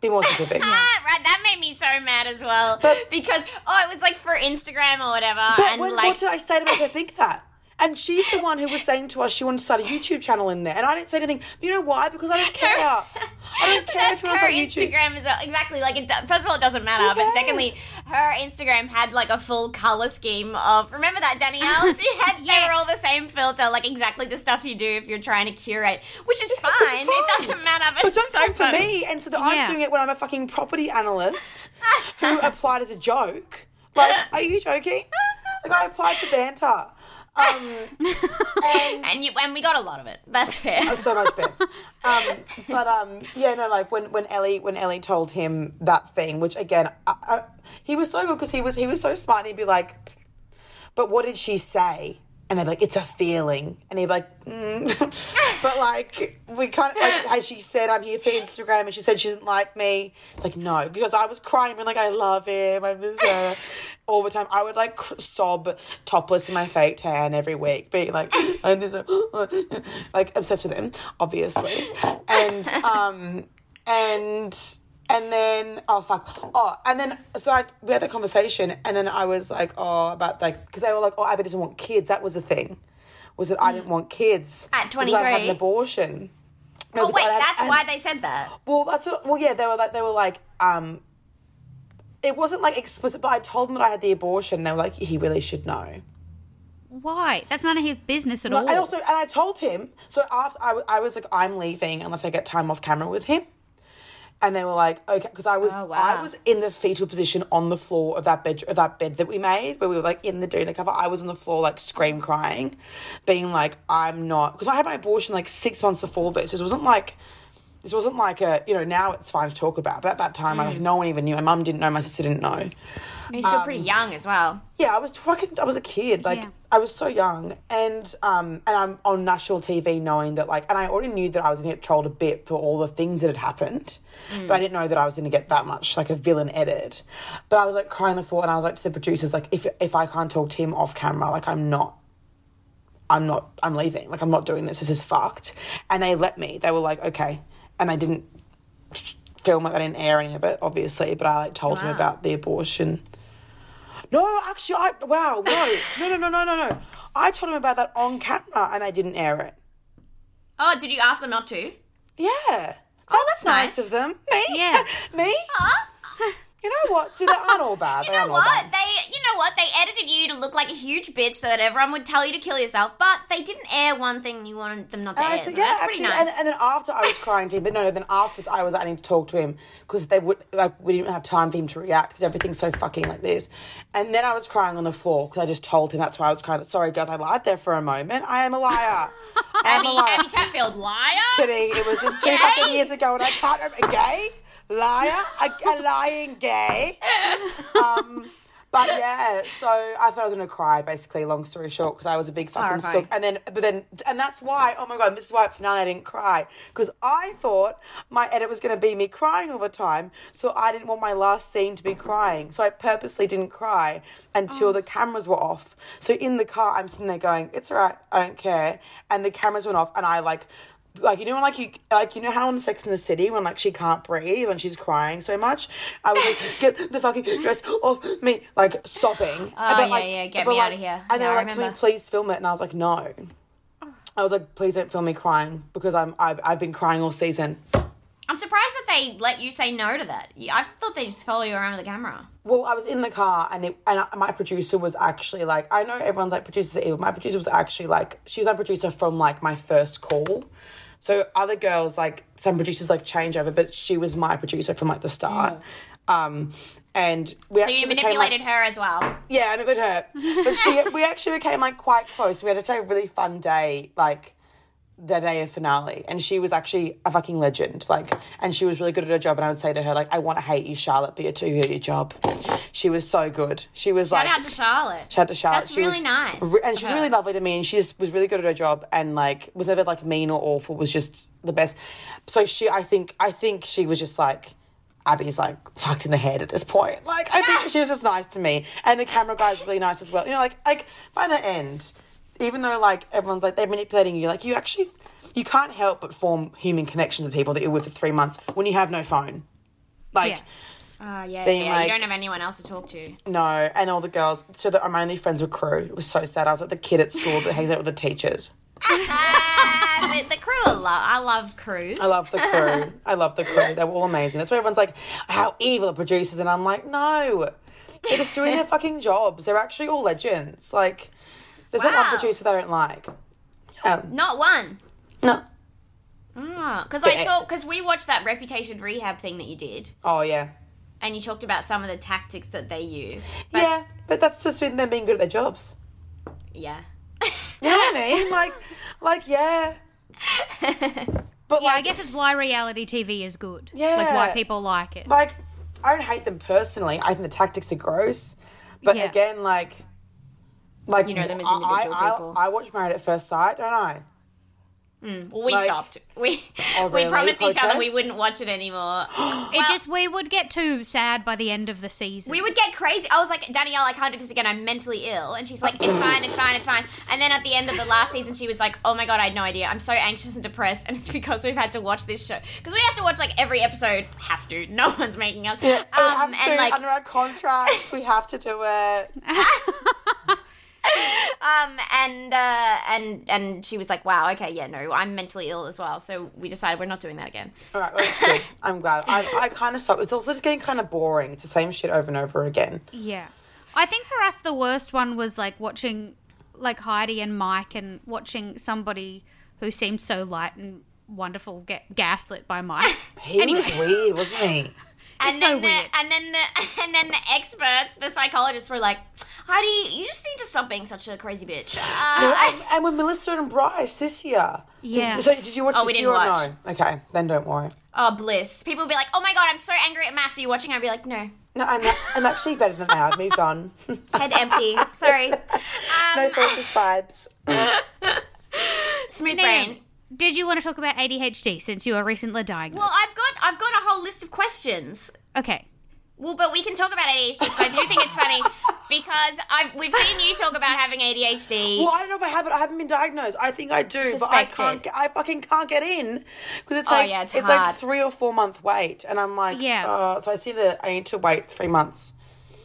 Be more specific. Right, that so mad as well. But- because oh, it was like for Instagram or whatever, But and when, like what did I say to make her think that? And she's the one who was saying to us she wanted to start a YouTube channel in there, and I didn't say anything. But you know why? Because I don't care. I don't care That's if you want to start YouTube. Instagram is uh, exactly like it. do- First of all, it doesn't matter. But cares? secondly, her Instagram had like a full color scheme of. Remember that Danielle? She had they Yes. were all the same filter, like exactly the stuff you do if you're trying to curate, which is fine. Is It doesn't matter. But, But don't so come for me. And so that Yeah. I'm doing it when I'm a fucking property analyst who applied as a joke. Like, are you joking? Like, I applied for banter. Um, and And you, and we got a lot of it. That's fair. so much bits. Um, but um, yeah, no, like when when Ellie when Ellie told him that thing, which again, I, I, he was so good because he was he was so smart. And he'd be like, "But what did she say?" And they'd be like, "It's a feeling," and he'd be like, mm. but like we kind of like as she said, I'm here for Instagram, and she said she doesn't like me. It's like no, because I was crying, being like I love him, I miss her all the time. I would like sob topless in my fake tan every week, being like I miss like obsessed with him, obviously, and um and. And then, oh fuck, oh, and then so I, we had that conversation, and then I was like, oh, about like, because they were like, oh, Abby doesn't want kids. That was the thing, was that I didn't want kids At because I had 23? an abortion. No, Oh wait, had- that's and- why they said that. Well, that's what, well, yeah, they were like, they were like, um, it wasn't like explicit, but I told them that I had the abortion. And they were like, he really should know. Why? That's none of his business at No, all. and also, and I told him. So after I, I was like, I'm leaving unless I get time off camera with him. And they were like, okay, because I was Oh, wow. I was in the fetal position on the floor of that bed of that bed that we made, where we were like in the doona cover. I was on the floor like scream crying, being like, I'm not because I had my abortion like six months before this. This wasn't like this wasn't like a you know now it's fine to talk about, but at that time, like, no one even knew. My mum didn't know, my sister didn't know. He's still Um, pretty young as well. Yeah, I was fucking. I was a kid. Like Yeah. I was so young, and um, and I'm on national TV knowing that like, and I already knew that I was going to get trolled a bit for all the things that had happened, but I didn't know that I was going to get that much like a villain edit. But I was like crying the thought, and I was like to the producers, like, if if I can't talk to him off camera, like I'm not. I'm not. I'm leaving. Like I'm not doing this. This is fucked. And they let me. They were like, okay, and they didn't film it. They didn't air any of it, obviously. But I like told him about the abortion. No, actually, I wow, no, no, no, no, no, no, no. I told him about that on camera, and they didn't air it. Oh, did you ask them not to? Yeah. Oh, that's nice nice. of them. Me? Yeah. Me? You know what? See, they aren't all bad. You know what? bad. They, you know what? They edited you to look like a huge bitch so that everyone would tell you to kill yourself, but they didn't air one thing you wanted them not to And I air. so yeah, that's pretty actually, nice. and, and then after I was crying to him, but no, then afterwards I was planning to talk to him because they would like we didn't have time for him to react because everything's so fucking like this. And then I was crying on the floor because I just told him that's why I was crying. Sorry, guys, I lied there for a moment. I am a liar. I Abby, a liar. Abby Chatfield, liar. kidding. It was just two fucking years ago, and I can't remember. Gay, liar, a, a lying gay. Um, but yeah, so I thought I was gonna cry. Basically, long story short, because I was a big fucking Horrifying. sook. And then, but then, and that's why. Oh my god, this is why at finale I didn't cry because I thought my edit was gonna be me crying all the time. So I didn't want my last scene to be crying. So I purposely didn't cry until the cameras were off. So in the car, I'm sitting there going, "It's alright, I don't care." And the cameras went off, and I like like you know when like you like you know how in Sex in the City when like she can't breathe and she's crying so much, I was like get the fucking dress off me, like sobbing. Oh, But, yeah, like- yeah, get but, me like- outta here. And they Yeah, were I like, "Can we please film it?" And I was like, "No." I was like, "Please don't film me crying because I'm I've, I've been crying all season." I'm surprised that they let you say no to that. I thought they just follow you around with a camera. Well, I was in the car and it, and my producer was actually like, I know everyone's like producers are evil. My producer was actually like, she was my producer from like my first call. So other girls like some producers like change over, but she was my producer from like the start. Um, and we So actually you became, like- manipulated her as well. yeah, I remembered her. But she, we actually became like quite close. We had a really fun day, like the day of finale, and she was actually a fucking legend. Like, and she was really good at her job. And I would say to her, like, I want to hate you, Charlotte, but you're too good at your job. She was so good. She was Shout like, shout out to Charlotte. Shout out to Charlotte. That's she really was nice re- and she's really lovely to me. And she just was really good at her job, and like was never like mean or awful. Was just the best. So she, I think, I think she was just like. Abby's like fucked in the head at this point. Like I think she was just nice to me, and the camera guy's really nice as well. You know, like like by the end, even though like everyone's like they're manipulating you, like you actually you can't help but form human connections with people that you're with for three months when you have no phone. Like Yeah. Oh, yeah, Being yeah. like- you don't have anyone else to talk to. no, and all the girls. So that I'm only friends with crew. It was so sad. I was like the kid at school that hangs out with the teachers. The, the crew are lo- I love crews. I love the crew. I love the crew. They were all amazing. That's why everyone's like, how evil the producers. And I'm like, no. They're just doing their fucking jobs. They're actually all legends. Like, there's not one Wow. producer they don't like. Yeah. Not one. No. Ah, because But- I saw because we watched that reputation rehab thing that you did, Oh, yeah. and you talked about some of the tactics that they use. But, yeah, but that's just been them being good at their jobs. yeah. You know what I mean? Like, like, yeah. But Yeah, I guess it's why reality TV is good. Yeah. Like why people like it. like, I don't hate them personally. I think the tactics are gross. But Yeah. again, like, like You know them as individual I, people. I, I watch Married at First Sight, don't I? Well, we Like- stopped. We Oh, we really? promised each other we wouldn't watch it anymore. It just we would get too sad by the end of the season. We would get crazy. I was like, Danielle, I can't do this again. I'm mentally ill. And she's like, it's fine, it's fine, it's fine. And then at the end of the last season, she was like, oh my God, I had no idea. I'm so anxious and depressed. And it's because we've had to watch this show. Because we have to watch like every episode. Have to. No one's making us. we have Um, to, and like, under our contracts, we have to do it. um, and, uh, and, and she was like, wow, okay, yeah, no, I'm mentally ill as well. So we decided we're not doing that again. All right, well, that's good. I'm glad. I, I kind of stopped. It's also just getting kind of boring. It's the same shit over and over again. Yeah. I think for us, the worst one was like watching like Heidi and Mike and watching somebody who seemed so light and wonderful get gaslit by Mike. He Anyway. was weird, wasn't he? And so then the, weird. and then the and then the experts, the psychologists were like, Heidi, you just need to stop being such a crazy bitch. Uh, No, and, and with Melissa and Bryce this year. Yeah. Did, so did you watch Oh, this we year didn't or watch. no? Okay, then don't worry. Oh, bliss. People would be like, oh my god, I'm so angry at maths. Are you watching? I'd be like, no. No, I'm, I'm actually better than that. I've moved on. Head empty. Sorry. no Um, thoughts, just vibes. smooth Now, brain. Did you want to talk about ADHD since you were recently diagnosed? Well, I've got I've got a whole list of questions. okay. Well, but we can talk about ADHD because I do think it's funny because I've, we've seen you talk about having ADHD. Well, I don't know if I have it. I haven't been diagnosed. I think I do, but I can't. Get, I fucking can't get in because it Oh, yeah, it's it's, like three or four month wait, and I'm like, Yeah. Uh, so I see that I need to wait three months.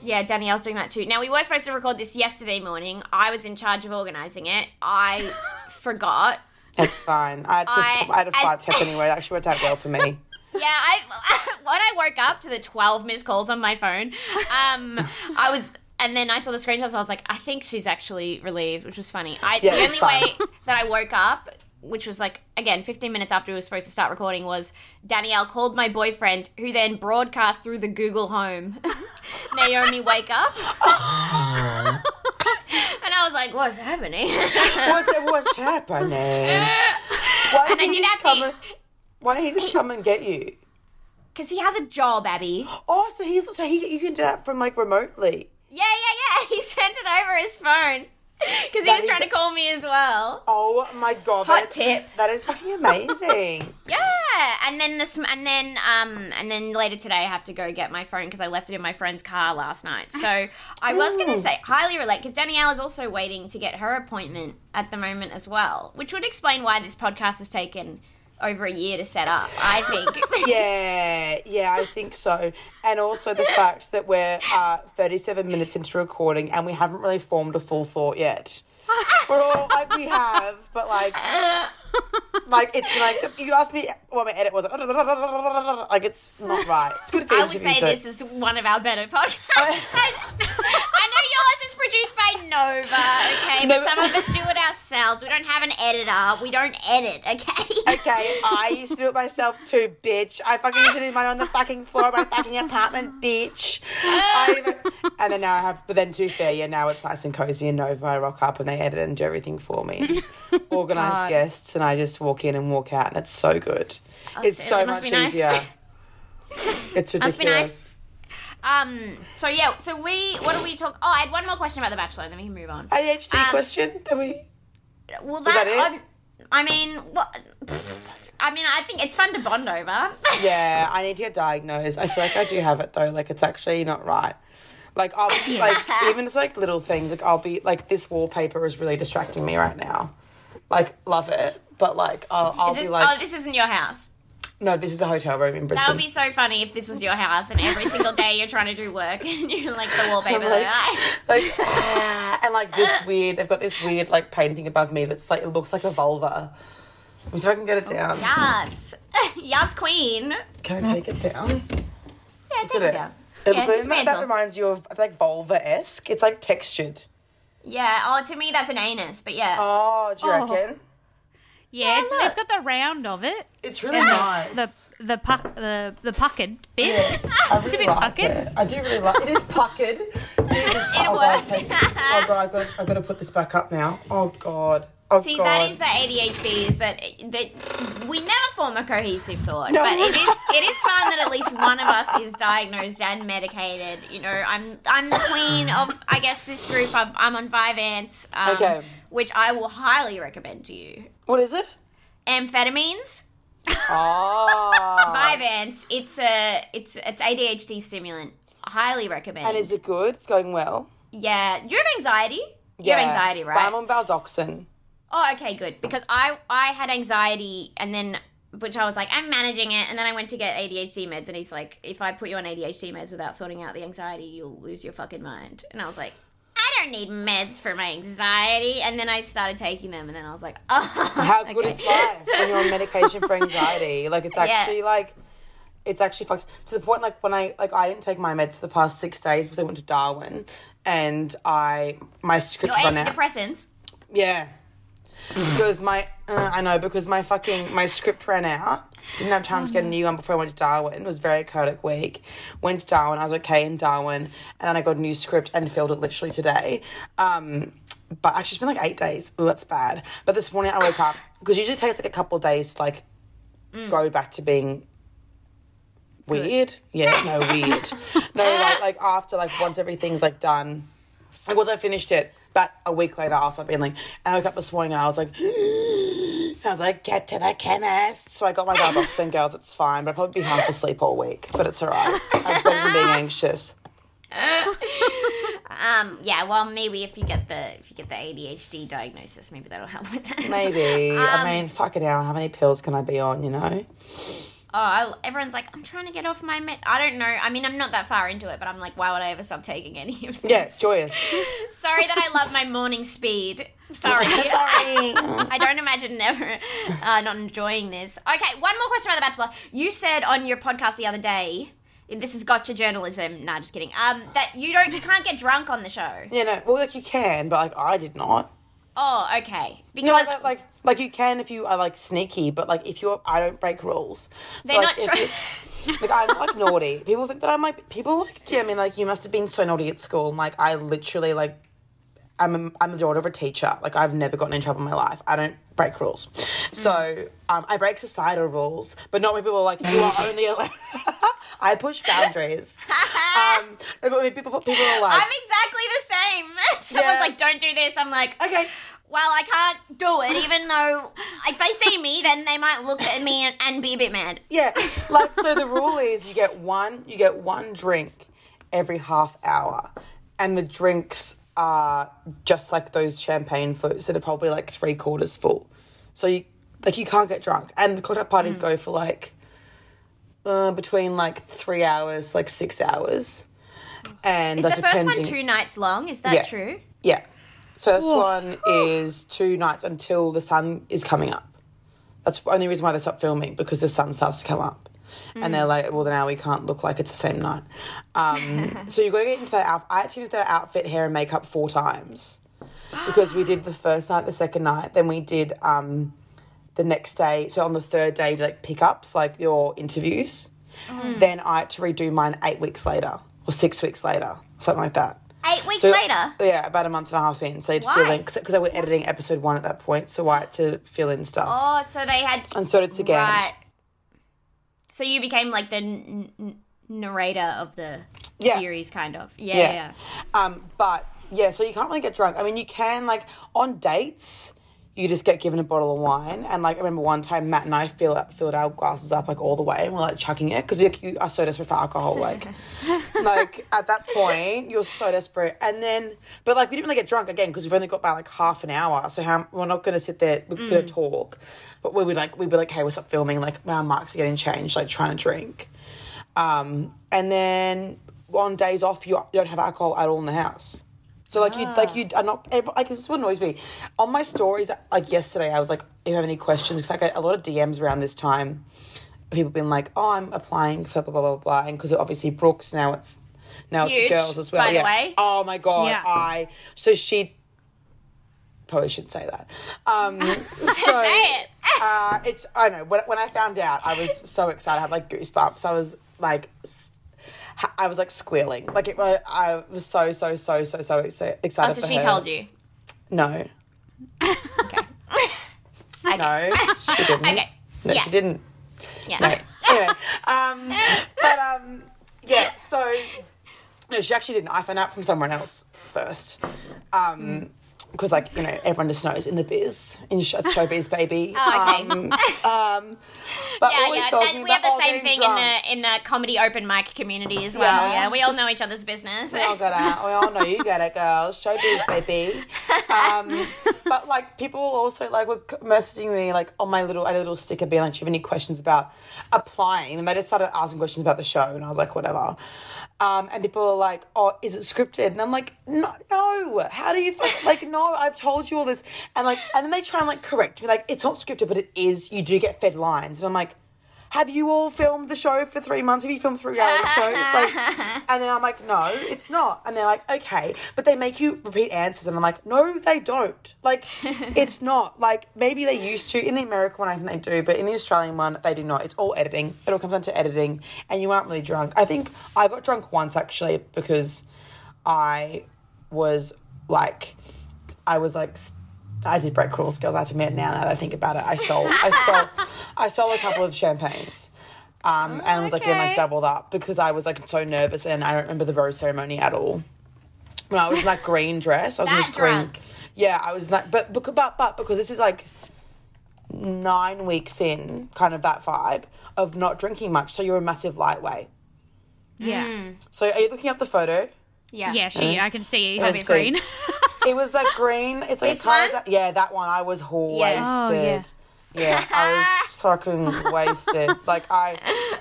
Yeah, Danielle's doing that too. Now, we were supposed to record this yesterday morning. I was in charge of organising it. I forgot. It's fine. I had to. I- I, had a and- test anyway. That actually worked out well for me. Yeah, I when I woke up to the 12 missed calls on my phone, um, I was. And then I saw the screenshots. I was like, I think she's actually relieved, which was funny. I, Yeah, the only way that I woke up, which was like again 15 minutes after we were supposed to start recording, was Danielle called my boyfriend, who then broadcast through the Google Home, Naomi, wake up. I was like, what's happening? What's, what's happening? Why And I didn't he did just come to- and, Why didn't he just come and get you? Because he has a job, Abby. Oh, so he's so he you can do that from like remotely. Yeah, yeah, yeah. He sent it over his phone. Because he was is- trying to call me as well. Oh my god! Hot that is- tip. That is fucking amazing. Yeah, and then this, and then um, and then later today I have to go get my phone because I left it in my friend's car last night. So I was gonna say highly relate because Danielle is also waiting to get her appointment at the moment as well, which would explain why this podcast has taken over a year to set up. I think. yeah, yeah, I think so. And also the fact that we're uh, 37 minutes into recording and we haven't really formed a full thought yet. We're all like we have, but like, like it's like you asked me what my edit was. Like, like it's not right. It's good for I would say though. this is one of our better podcasts. I know yours is produced by Nova, okay, No, but some of us do it ourselves. We don't have an editor. We don't edit, okay? Okay, I used to do it myself too, bitch. I fucking used to do mine on the fucking floor of my fucking apartment, bitch. Even, and then now I have, but then to be fair, yeah, now it's nice and cozy and Nova. I rock up and they edit and do everything for me. Organise guests, and I just walk in and walk out, and it's so good. it's it. so much be nice. easier. It's ridiculous. Must be nice. Um. So yeah. So we. What do we talk? Oh, I had one more question about the Bachelor. Then we can move on. ADHD Um, question? That we? Well, that that. it? um, I mean, what? I mean, I think it's fun to bond over. Yeah, I need to get diagnosed. I feel like I do have it though. Like it's actually not right. Like I'll be like even it's like little things. Like I'll be like this wallpaper is really distracting me right now. Like love it, but like I'll, I'll Is this? be like oh, this isn't your house. no, this is a hotel room in Bristol. That would be so funny if this was your house and every single day you're trying to do work and you're like the wallpaper. I'm like- like, like ah, and like this weird. They've got this weird like painting above me that's like it looks like a vulva. See if I can get it down. Yes. yes, queen. Can I take it down? Yeah, take it at down. It, Yeah, that, that reminds you of like vulva esque. It's like textured. Yeah, oh, to me that's an anus, but yeah. Oh, do you Oh. reckon? Yeah, it's, it's got the round of it. It's really nice. the the the puck the the puckered bit. Yeah, I really a bit like puckered. it. I do really like it. Is puckered. It is. oh, God, works. take- oh god, I've got, I've got to put this back up now. Oh god. Oh See, god. that is the ADHD is that that we never form a cohesive thought, No. but it is it is fun that at least one of us is diagnosed and medicated. You know, I'm I'm the queen of I guess this group. I'm, I'm on Vyvanse, um, Okay. which I will highly recommend to you. What is it? amphetamines. Oh. Ants. It's a it's it's ADHD stimulant. Highly recommend. And is it good? It's going well. yeah. Do you have anxiety? You have anxiety, But right? I'm on Valdoxan. Oh, okay, good. Because I I had anxiety and then which I was like, I'm managing it, and then I went to get ADHD meds, and he's like, if I put you on ADHD meds without sorting out the anxiety, you'll lose your fucking mind. And I was like, I don't need meds for my anxiety. And then I started taking them, and then I was like, oh, How good is life when you're on medication for anxiety? Like it's actually like it's actually fucked to the point like when I like I didn't take my meds for the past six days because I went to Darwin and I my script Your out. antidepressants. Yeah. Because my, uh, I know, because my fucking, my script ran out. Didn't have time to get a new one before I went to Darwin. It was a very chaotic week. Went to Darwin, I was okay in Darwin, and then I got a new script and filled it literally today. Um, but actually, it's been like eight days. Ooh, that's bad. But this morning I woke up, because usually it takes like a couple of days to like go back to being weird. Yeah, no, weird. no, like, like after, like once everything's like done, like once I finished it, but a week later, I was like, and I woke up this morning and I was like, I was like, get to the chemist. So I got my Valdoxan, girls. It's fine, but I'll probably be half asleep all week, but it's all right. I'm better than being anxious. Um, yeah, well, maybe if you get the if you get the ADHD diagnosis, maybe that'll help with that. Maybe. I mean, fuck it hell, how many pills can I be on? You know? Oh, I, everyone's like, I'm trying to get off my med. I don't know. I mean, I'm not that far into it, but I'm like, why would I ever stop taking any of this? Yeah, joyous. Sorry that I love my morning speed. Sorry. Sorry. I don't imagine never uh, not enjoying this. Okay, one more question about The Bachelor. You said on your podcast the other day, this is gotcha journalism. Nah, just kidding. Um, that you don't, you can't get drunk on the show. Yeah, no. well, like you can, but like I did not. Oh, okay. No, Because like, like like you can if you are like sneaky, but like if you're, I don't break rules. They're like, not if try- like I'm like naughty. People think that I'm like people like I mean like you must have been so naughty at school. Like I literally like I'm a, I'm the daughter of a teacher. Like I've never gotten in trouble in my life. I don't break rules. So um, I break societal rules, but not when people are like you are only. allowed I push boundaries. um, but when people people are like I'm exactly the same. Someone's Yeah. like, don't do this. I'm like, okay. well, I can't do it, even though if they see me, then they might look at me and, and be a bit mad. Yeah, like so the rule is you get one you get one drink every half hour, and the drinks are just like those champagne flutes that are probably like three quarters full. So you like you can't get drunk, and the cocktail parties go for like uh, between like three hours, like six hours, and Is the first one two nights long? Is that Yeah. true? Yeah, first one is two nights until the sun is coming up. That's the only reason why they stop filming because the sun starts to come up. And they're like, well, then now we can't look like it's the same night. Um, so you've got to get into that outfit. I had to use that outfit, hair, and makeup four times because we did the first night, the second night, then we did um, the next day. So on the third day, like pickups, like your interviews. Then I had to redo mine eight weeks later or six weeks later, something like that. Eight weeks So- later. Yeah, about a month and a half in. So I had to Why? fill in because I was editing episode one at that point, so I had to fill in stuff. Oh, so they had. And so Sagand. Right. So you became like the n- n- narrator of the Yeah. series, kind of. Yeah, Yeah. yeah. Um, but yeah, so you can't really get drunk. I mean, you can like on dates. You just get given a bottle of wine, and like I remember one time Matt and I fill filled our glasses up like all the way, and we're like chucking it because like, you are so desperate for alcohol. Like, like at that point, you're so desperate, and then but like we didn't really get drunk again because we've only got about like half an hour, so how we're not going to sit there. We're going to talk, but we would like we were like, hey, we'll stop filming. Like our marks are getting changed, like trying to drink. Um, and then on days off, you, you don't have alcohol at all in the house. So like you like you are not like this is what annoys me on my stories. Like yesterday, I was like, if you have any questions, because I get a lot of DMs around this time. People being like, "Oh, I'm applying for blah blah blah blah," and because obviously Brooks now it's now Huge, it's girls as well. by the yeah. way. Oh my god, Yeah. I so she probably shouldn't say that. Um, so, Say it. uh, it's I know when, when I found out, I was so excited. I had like goosebumps. I was like, s- ha- I was like squealing. Like it was. I was so so so so so excited. Oh, so she her. told you. No, Okay. no, she didn't. Okay. No, Yeah. she didn't. Yeah. No. anyway, um, but um, yeah. So no, she actually didn't. I found out from someone else first. Um, because like you know everyone just knows in the biz in sh- showbiz baby. Oh, okay. Um, um, but Yeah, yeah. that- we have the about- oh, same thing drunk. in the in the comedy open mic community as well. Yeah. Yeah, we all know each other's business. We all get it. We all know you get it, girls. Showbiz, baby. Um, but like people also like were messaging me like on my little, a little sticker being like, "Do you have any questions about applying?" And they just started asking questions about the show, and I was like, "Whatever." Um, and people are like, "Oh, is it scripted?" And I'm like, "No, no. How do you like? No, I've told you all this." And like, and then they try and like correct me, like, "It's not scripted, but it is. You do get fed lines." And I'm like. Have you all filmed the show for three months? Have you filmed three reality shows? Like, and then I'm like, no, it's not. And they're like, okay, but they make you repeat answers, and I'm like, no, they don't. Like, it's not. Like, maybe they used to in the American one. I think they do, but in the Australian one, they do not. It's all editing. It all comes down to editing, and you aren't really drunk. I think I got drunk once actually because I was like, I was like. S- I did break rules, girls. I have to admit now that I think about it. I stole, I stole, I stole a couple of champagnes, um, and was like getting like doubled up because I was like so nervous, and I don't remember the rose ceremony at all. When I was in that green dress, I was in That this green. drunk? Yeah, I was in that, but but but but because this is like nine weeks in, kind of that vibe of not drinking much, so you're a massive lightweight. Yeah. So are you looking up the photo? yeah. Yeah, she, I can see you Yeah, having it's green. green. It was like green. It's like This as one? that- yeah, that one. I was wasted. Yeah. Oh, yeah. Yeah, I was fucking wasted. Like I,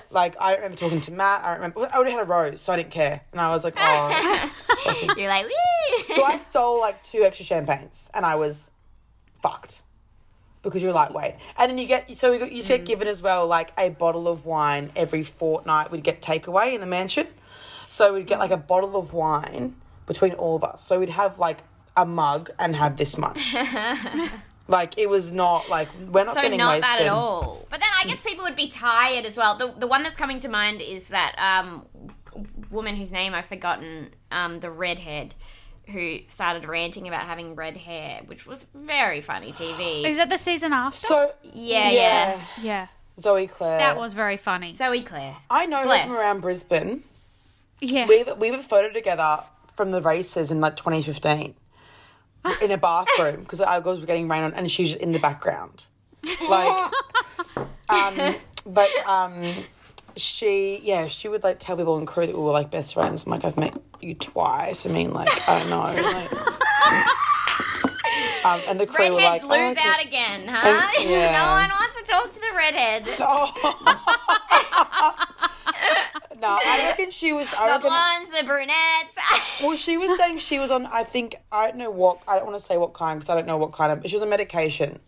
like I remember talking to Matt. I remember. I already had a rose, so I didn't care, and I was like, oh. You're like, wee. so I stole like two extra champagnes, and I was fucked because you're lightweight, and then you get so we got, you get mm. given as well like a bottle of wine every fortnight. We'd get takeaway in the mansion, so we'd get like a bottle of wine between all of us. So we'd have like a mug and have this much. like it was not like we're not so getting not wasted. that at all. But then I guess people would be tired as well. The the one that's coming to mind is that um, woman whose name I've forgotten, um, the redhead, who started ranting about having red hair, which was very funny TV. Is that the season after? So yeah, yeah, yeah. yeah. Zoe Clare. That was very funny. Zoe Clare. I know her Bless. from around Brisbane. yeah. We we were photo together from the races in like 2015 in a bathroom because our girls were getting rain on and she was just in the background. Like, um, but um, she yeah she would like tell people in crew that we were like best friends. I'm like I've met you twice. I mean like I don't know. Like, um, and the crew were like Redheads oh, lose okay. out again, huh? And- yeah. no one wants to talk to the redhead. No, I reckon she was. I The reckon, blondes, the brunettes. Well, she was saying she was on. I think I don't know what. I don't want to say what kind because I don't know what kind of. But she was on medication,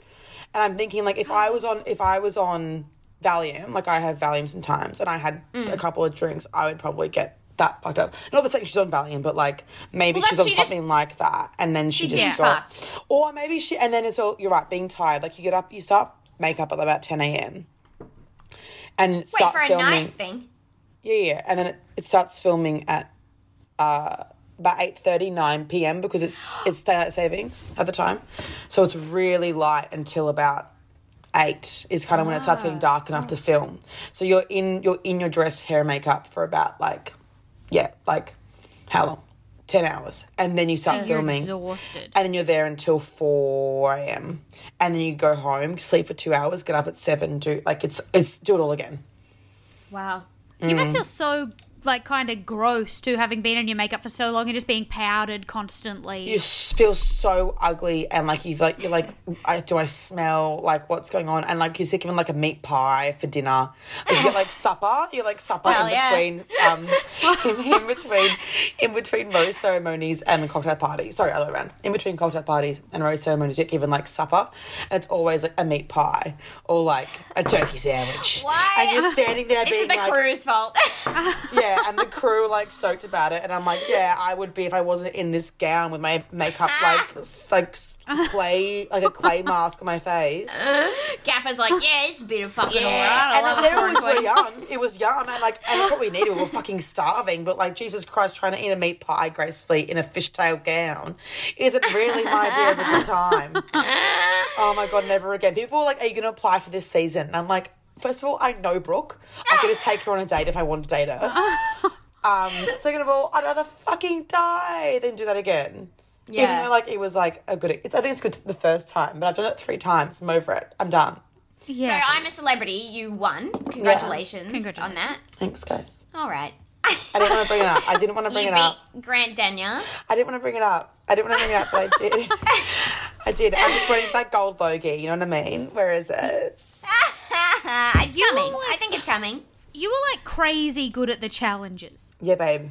and I'm thinking like if I was on if I was on Valium, like I have Valium sometimes, and I had Mm. a couple of drinks, I would probably get that fucked up. Not the saying she's on Valium, but like maybe Well, she's on she just- something like that, and then she just just got, fucked. or maybe she, and then it's all you're right, being tired. Like you get up, you start makeup at about 10 a.m. and Wait start for a filming. Yeah, yeah, and then it, it starts filming at uh, about eight thirty, nine p.m. because it's it's daylight savings at the time, so it's really light until about eight is kind of when it starts getting dark enough to film. So you're in you're in your dress, hair, makeup for about like yeah, like how long? Ten hours, and then you start You're filming exhausted. and then you're there until 4 a.m. and then you go home sleep for two hours get up at 7 do like it's it's do it all again Wow. You Mm. must feel so like kind of gross to having been in your makeup for so long and just being powdered constantly. you feel so ugly and like you've like you're like I, do I smell like what's going on and like you're sick given like a meat pie for dinner you get like supper you're like supper Well, in yeah. between um in, in between in between rose ceremonies and cocktail parties sorry other around in between cocktail parties and rose ceremonies you get given like supper and it's always like a meat pie or like a turkey sandwich Why? and you're standing there This being is the like crew's fault. yeah, and the crew like stoked about it, and I'm like, yeah, I would be if I wasn't in this gown with my makeup like like clay, like a clay mask on my face. Gaffer's like, yeah, it's a bit of fucking Yeah, alright. I and the it for parents a were young. It was young, and like, and it's what we needed. We were fucking starving, but like, Jesus Christ, trying to eat a meat pie gracefully in a fishtail gown isn't really my idea of a good time. Oh my god, never again. People were like, "Are you going to apply for this season?" And I'm like, first of all, I know Brooke. I could just take her on a date if I wanted to date her. Um, second of all, I'd rather fucking die than do that again. Yeah. Even though like it was like a good, it's, I think it's good the first time, but I've done it three times. I'm over it. I'm done. Yeah. So I'm a celebrity. You won. Congratulations, on Congratulations. that. Thanks, guys. All right. I didn't want to bring it up. I didn't want to bring you it up. beat Grant Denyer. I didn't want to bring it up. I didn't want to bring it up, but I did. I did. I'm just waiting for that gold logie. You know what I mean? Where is it? it's You coming. like- I think it's coming. you were like crazy good at the challenges. Yeah, babe.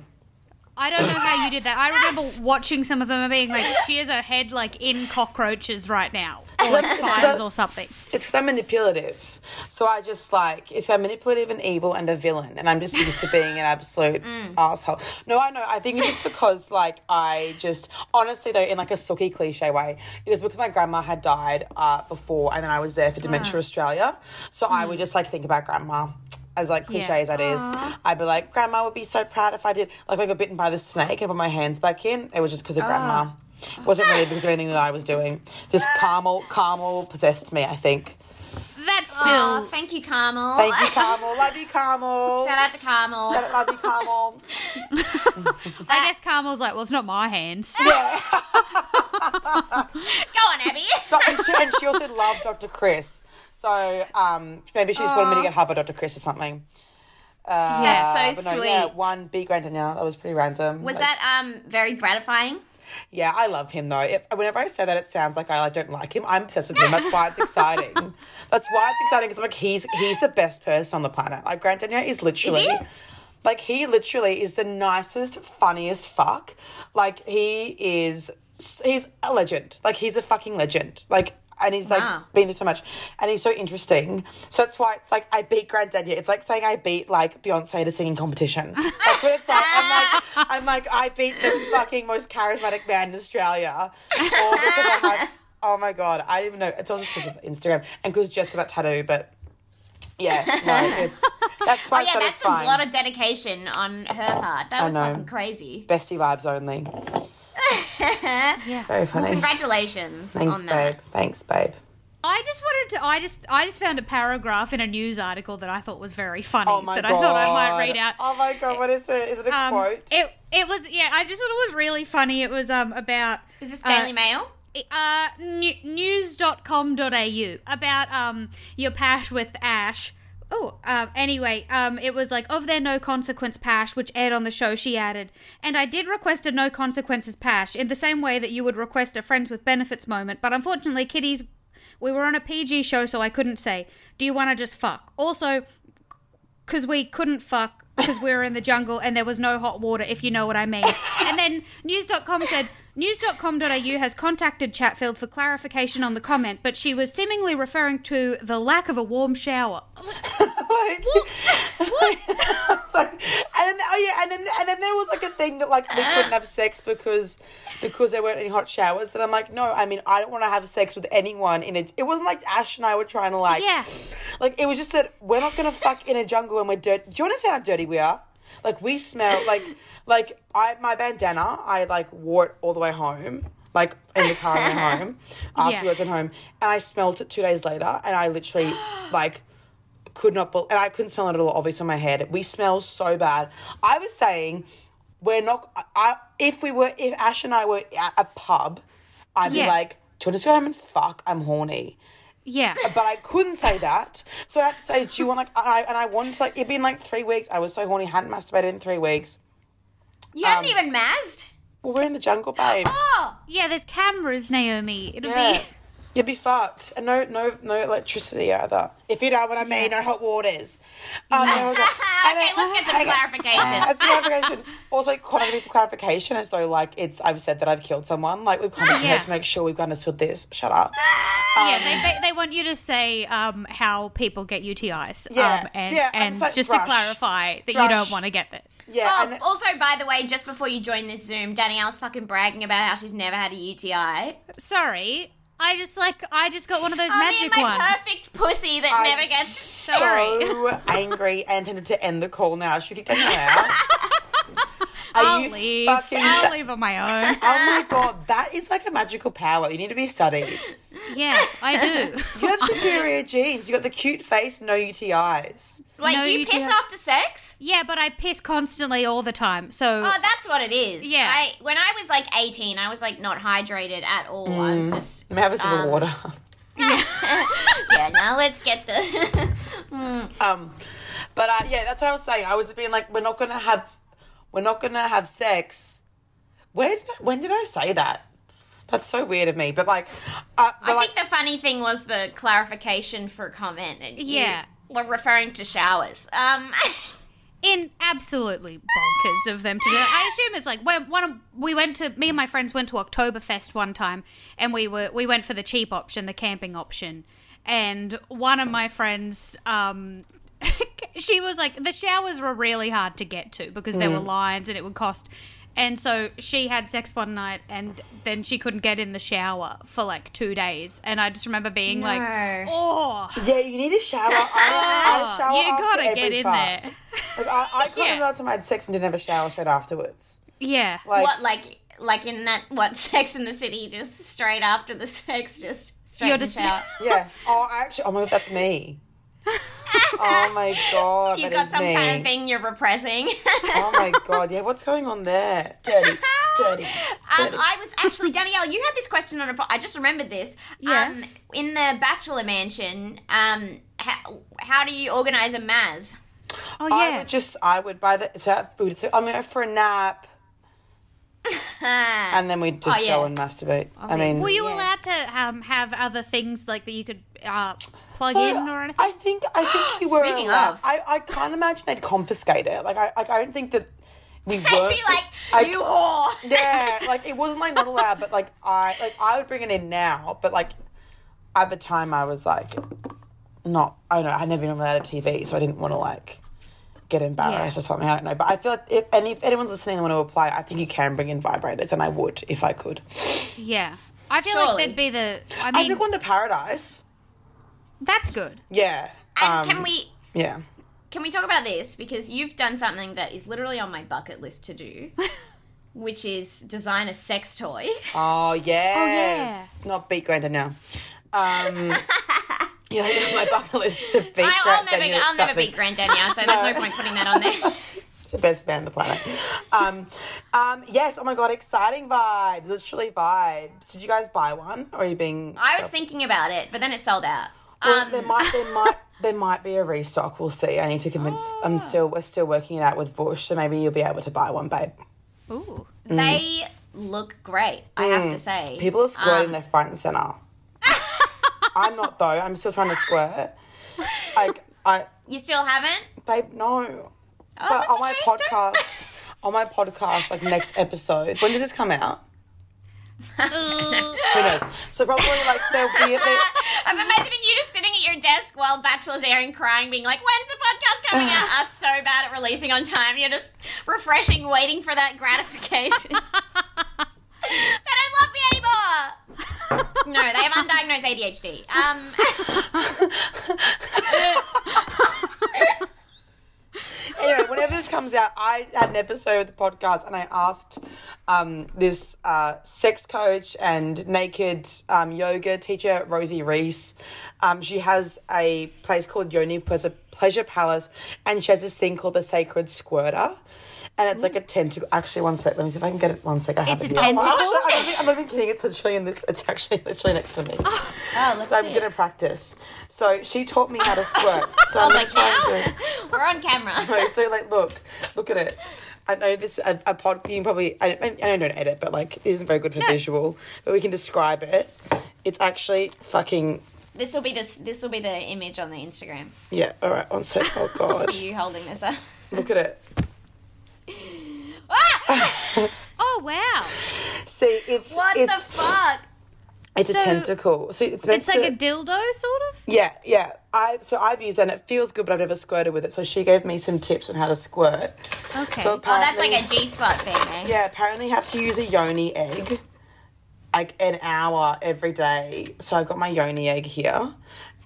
I don't know how you did that. I remember watching some of them and being like, she has her head like in cockroaches right now, or like spiders or something. It's because I'm manipulative. So I just like, it's I'm manipulative and evil and a villain. And I'm just used to being an absolute mm. asshole. No, I know. I think it's just because, like, I just, honestly, though, in like a sooky cliche way, it was because my grandma had died uh, before and then I was there for Dementia ah. Australia. So I would mm. just like think about grandma. As like cliche as that is, I'd be like, Grandma would be so proud if I did. Like, when I got bitten by the snake and put my hands back in, it was just because of Grandma. Ah. It wasn't really because of anything that I was doing. Just Carmel, Carmel possessed me, I think. That's still. Oh, thank you, Carmel. Thank you, Carmel. Love you, Carmel. Shout out to Carmel. Shout out, love you, Carmel. I guess Carmel's like, well, it's not my hands. Go on, Abby. Doc- and, she, and she also loved Dr. Chris. So um, maybe she just wanted me to get her by Dr. Chris or something. Uh, That's so but no, Yeah, sweet. one big Grant Denyer. That was pretty random. Was Like, that um very gratifying? Yeah, I love him though. If, whenever I say that, it sounds like I like, don't like him. I'm obsessed with him. That's why it's exciting. That's why it's exciting because I'm like he's he's the best person on the planet. Like Grant Denyer is literally. he? Like he literally is the nicest, funniest fuck. Like he is, he's a legend. Like he's a fucking legend. Like and he's like Wow. been through so much, and he's so interesting. So that's why it's like I beat Grant Denyer. It's like saying I beat like Beyonce at a singing competition. That's what it's like. I'm like I'm like I beat the fucking most charismatic man in Australia, all because I had. Oh my god, I didn't even know. It's all just because of Instagram and because Jess got that tattoo, but. Yeah, no, it's that's why Oh yeah, that's a lot of dedication on her part. That was fucking crazy. Bestie vibes only. Yeah. Very funny. Well, Congratulations Thanks, on babe. that. Thanks, babe. I just wanted to. I just. I just found a paragraph in a news article that I thought was very funny. Oh my that god. I thought I might read out. Oh my god, what is it? Is it a Um, quote? It. It was. Yeah. I just thought it was really funny. It was um about. Is this uh, Daily Mail? uh, new, news.com.au about um your pash with Ash. Oh, um, anyway, um, it was like of their no consequence pash, which aired on the show. She added, and I did request a no consequences pash in the same way that you would request a friends with benefits moment, but unfortunately, kiddies, we were on a PG show, so I couldn't say. Do you want to just fuck? Also, because we couldn't fuck because we were in the jungle and there was no hot water, if you know what I mean. And then news.com said news.com.au has contacted Chatfield for clarification on the comment, but she was seemingly referring to the lack of a warm shower. Like, Sorry. And then, oh yeah, and then and then there was like a thing that like we couldn't have sex because because there weren't any hot showers. And I'm like, no, I mean I don't want to have sex with anyone in a. It wasn't like Ash and I were trying to like. Yeah. Like it was just that we're not gonna fuck in a jungle and we're dirty. Do you understand how dirty we are? Like we smell like like I my bandana. I like wore it all the way home. Like in the car way home, afterwards at home, and I smelt it two days later, and I literally like could not, bel and I couldn't smell it at all. Obviously, on my head, we smell so bad. I was saying, we're not. I if we were, if Ash and I were at a pub, I'd be like, "Do you want to go home and fuck? I'm horny." Yeah. But I couldn't say that, so I had to say, "Do you want like?" I, and I wanted to like. It'd been like three weeks. I was so horny, hadn't masturbated in three weeks. You Um, hadn't even mazzed? Well, we're in the jungle, babe. Oh, Yeah, there's cameras, Naomi. It'll Yeah. be. You'd be fucked. And no no no electricity either. If you know what I mean, no hot waters. Um, there was a- and okay, then- let's get some hang clarification. That's clarification. Also, quantity for clarification, as though like it's I've said that I've killed someone. Like we've kind of Yeah. to make sure we've understood this. Shut up. Yeah, they, they, they want you to say um, how people get UTIs. Yeah, um, and yeah, I'm and just like, just thrush. to clarify that you Thrush. don't want to get that. Yeah. Oh, and then- also, by the way, just before you join this Zoom, Danielle's fucking bragging about how she's never had a UTI. Sorry, I just like I just got one of those I mean, magic my ones. perfect pussy that I'm never gets. so angry and intended to end the call now. Should we kick Danielle out? Are I'll, you? Leave. fucking I'll sa- leave on my own. Oh my god, that is like a magical power. You need to be studied. Yeah, I do. You have superior genes. You got the cute face, no UTIs. Wait, No, do you you piss after sex? Yeah, but I piss constantly all the time. So Oh, that's what it is. Yeah. I when I was like 18, I was like not hydrated at all. I'm just Let me have a sip of Um, water. yeah. Now let's get the. Um, but uh, yeah, that's what I was saying. I was being like, we're not gonna have, we're not gonna have sex. Where did I, when did I say that? That's so weird of me. But like, uh, but I like, think the funny thing was the clarification for comment. and you Yeah. were referring to showers. Um. in absolutely bonkers of them to do. I assume it's like when one of, we went to me and my friends went to Oktoberfest one time, and we were we went for the cheap option, the camping option, and one of my friends. um She was like, the showers were really hard to get to because there were mm. lines and it would cost. And so she had sex one night and then she couldn't get in the shower for like two days. And I just remember being like, oh, yeah, you need a shower. I, I shower you after gotta every get in fuck. there. Like, I, I can't Yeah. remember last time I had sex and didn't have a shower straight afterwards. Yeah. Like, what like like in that what Sex in the City? Just straight after the sex, just straight You're in the just- shower. yeah. Oh, I actually. Oh my god, that's me. Oh my god, You that got some me. kind of thing you're repressing. Oh my god, yeah. What's going on there? Dirty, dirty. Um. I was actually Danielle. You had this question on a. po- I just remembered this. Yeah. Um, in the Bachelor Mansion, um, how, how do you organize a Maz? Oh, yeah. I would just, I would buy the so have food. So I'm going for a nap, and then we'd just Oh, yeah. go and masturbate. I mean, Were you Yeah. allowed to um, have other things like that you could uh, plug so in or anything? I think I think you were. Speaking allowed- of. I I can't imagine they'd confiscate it. Like I like I don't think that we I'd weren't. be like, I- you whore. yeah, like it wasn't like not allowed, but like I like I would bring it in now, but like at the time I was like not. I don't know. I never been allowed a TV, so I didn't want to like get embarrassed Yeah. or something. I don't know, but I feel like if and if anyone's listening and want to apply, I think you can bring in vibrators, and I would if I could. yeah. I feel Surely. like that'd be the. I I mean, took one to Paradise. That's good. Yeah. And um, can we Yeah. can we talk about this because you've done something that is literally on my bucket list to do, which is design a sex toy. Oh yeah. Oh yes. Not beat Grant Denyer. Um, yeah, my bucket list to beat I, I'll never, I'll never beat Danielle, so there's no point putting that on there. the best man on the planet. Um, um, yes, oh my god, exciting vibes, literally vibes. Did you guys buy one, or are you being? I was thinking about it, but then it sold out. Well, Um, there might, there might, there might be a restock. We'll see. I need to convince. I'm still, we're still working it out with Vush, so maybe you'll be able to buy one, babe. Ooh. they look great, I have to say. Mm. People are squirting Um, their front and center. I'm not though. I'm still trying to squirt. Like I, You still haven't? babe, no. Oh, but on my okay, don't- podcast, on my podcast, like next episode. When does this come out? Who knows? So probably like there'll be. I'm imagining you just sitting at your desk while Bachelor's airing, crying, being like, "When's the podcast coming out?" Us so bad at releasing on time. You're just refreshing, waiting for that gratification. they don't love me anymore. no, they have undiagnosed ADHD. Um, anyway, whenever this comes out, I had an episode of the podcast and I asked um, this uh, sex coach and naked um, yoga teacher, Rosie Rees. Um, she has a place called Yoni Pleasure, Pleasure Palace and she has this thing called the Sacred Squirter. And it's like a tentacle. Actually, one sec. Let me see if I can get it. One sec. I have It's it a here. Oh, tentacle? actually, I'm, not even, I'm not even kidding. It's literally in this. It's actually literally next to me. oh, oh let's so I'm see. to practice. So she taught me how to squirt. So I'm I gonna like, try and do. now we're on camera. No, so like, look, look at it. I know this a, a pod. You can probably I, I, I don't edit, but like, it isn't very good for visual. But we can describe it. It's actually fucking This will be this. This will be the image on the Instagram. yeah. All right, one sec. Oh god, You holding this up. look at it. Ah! Oh wow! See, it's What it's the fuck? it's a tentacle. So it's meant It's like to, a dildo, sort of. yeah, yeah. I so I've used it and it feels good, but I've never squirted with it. So she gave me some tips on how to squirt. Okay. So Oh, that's like a G spot thing, eh? Yeah, apparently you have to use a yoni egg like an hour every day. So I've got my yoni egg here.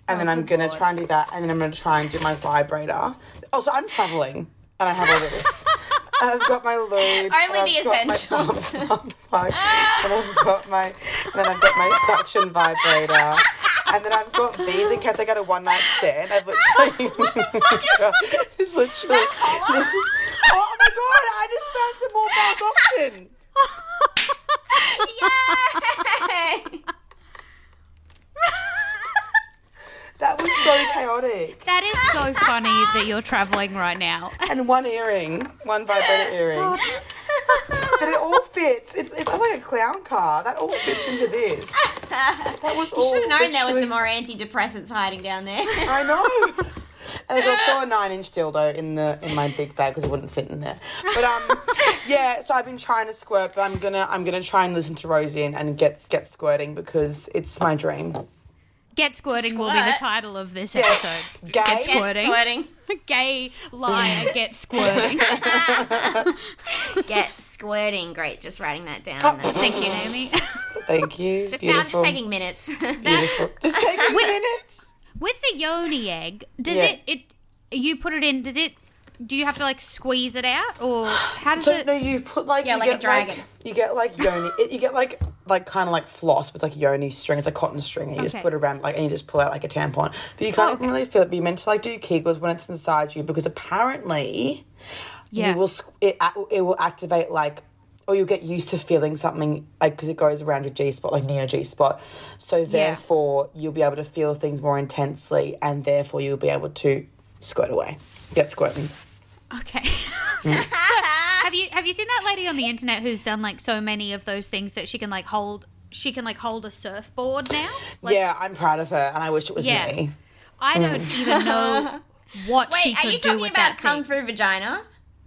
And then I'm gonna try and do that and then I'm gonna try and do my vibrator. Also I'm travelling and I have all this. I've got my and Only I've the got essentials. bum- bum plug, and I've got my, and then I've got my suction vibrator, and then I've got these in case I get a one night stand. I've literally, what the fuck is this? literally. oh my god! I just found some more option. Yay! That was so chaotic. That is so funny that you're traveling right now. And one earring, one vibrator earring. but it all fits. It's, it's like a clown car. That all fits into this. That was all. Should have known there was some more antidepressants hiding down there. I know. And there's also a nine-inch dildo in the in my big bag because it wouldn't fit in there. But um, yeah. So I've been trying to squirt, but I'm gonna I'm gonna try and listen to Rosie and, and get get squirting because it's my dream. Get squirting will be the title of this episode. Gay? Get Get squirting. squirting. Gay liar, get squirting. Get squirting. Great. Just writing that down. Oh. That's Thank you, Naomi. Thank you. just, I'm just taking minutes. Beautiful. Just taking minutes. With the yoni egg, does Yeah. it it you put it in? Does it? Do you have to like squeeze it out, or how does So it? no, you put like Yeah, you like a get dragon. like you get like yoni. it, you get like like kind of like floss with like yoni string. It's like cotton string, and you just put it around like and you just pull out like a tampon. But you can't really feel it. But you're meant to like do kegels when it's inside you because apparently Yeah. you will it it will activate like. Or you'll get used to feeling something like because it goes around your G spot, like near your G spot. So therefore, you'll be able to feel things more intensely, and therefore you'll be able to squirt away, get squirting. Okay. so, have you have you seen that lady on the internet who's done like so many of those things that she can like hold? She can like hold a surfboard now. Like, yeah, I'm proud of her, and I wish it was Yeah. me. I don't even know what she could do Wait, are you talking about kung thing. fu vagina?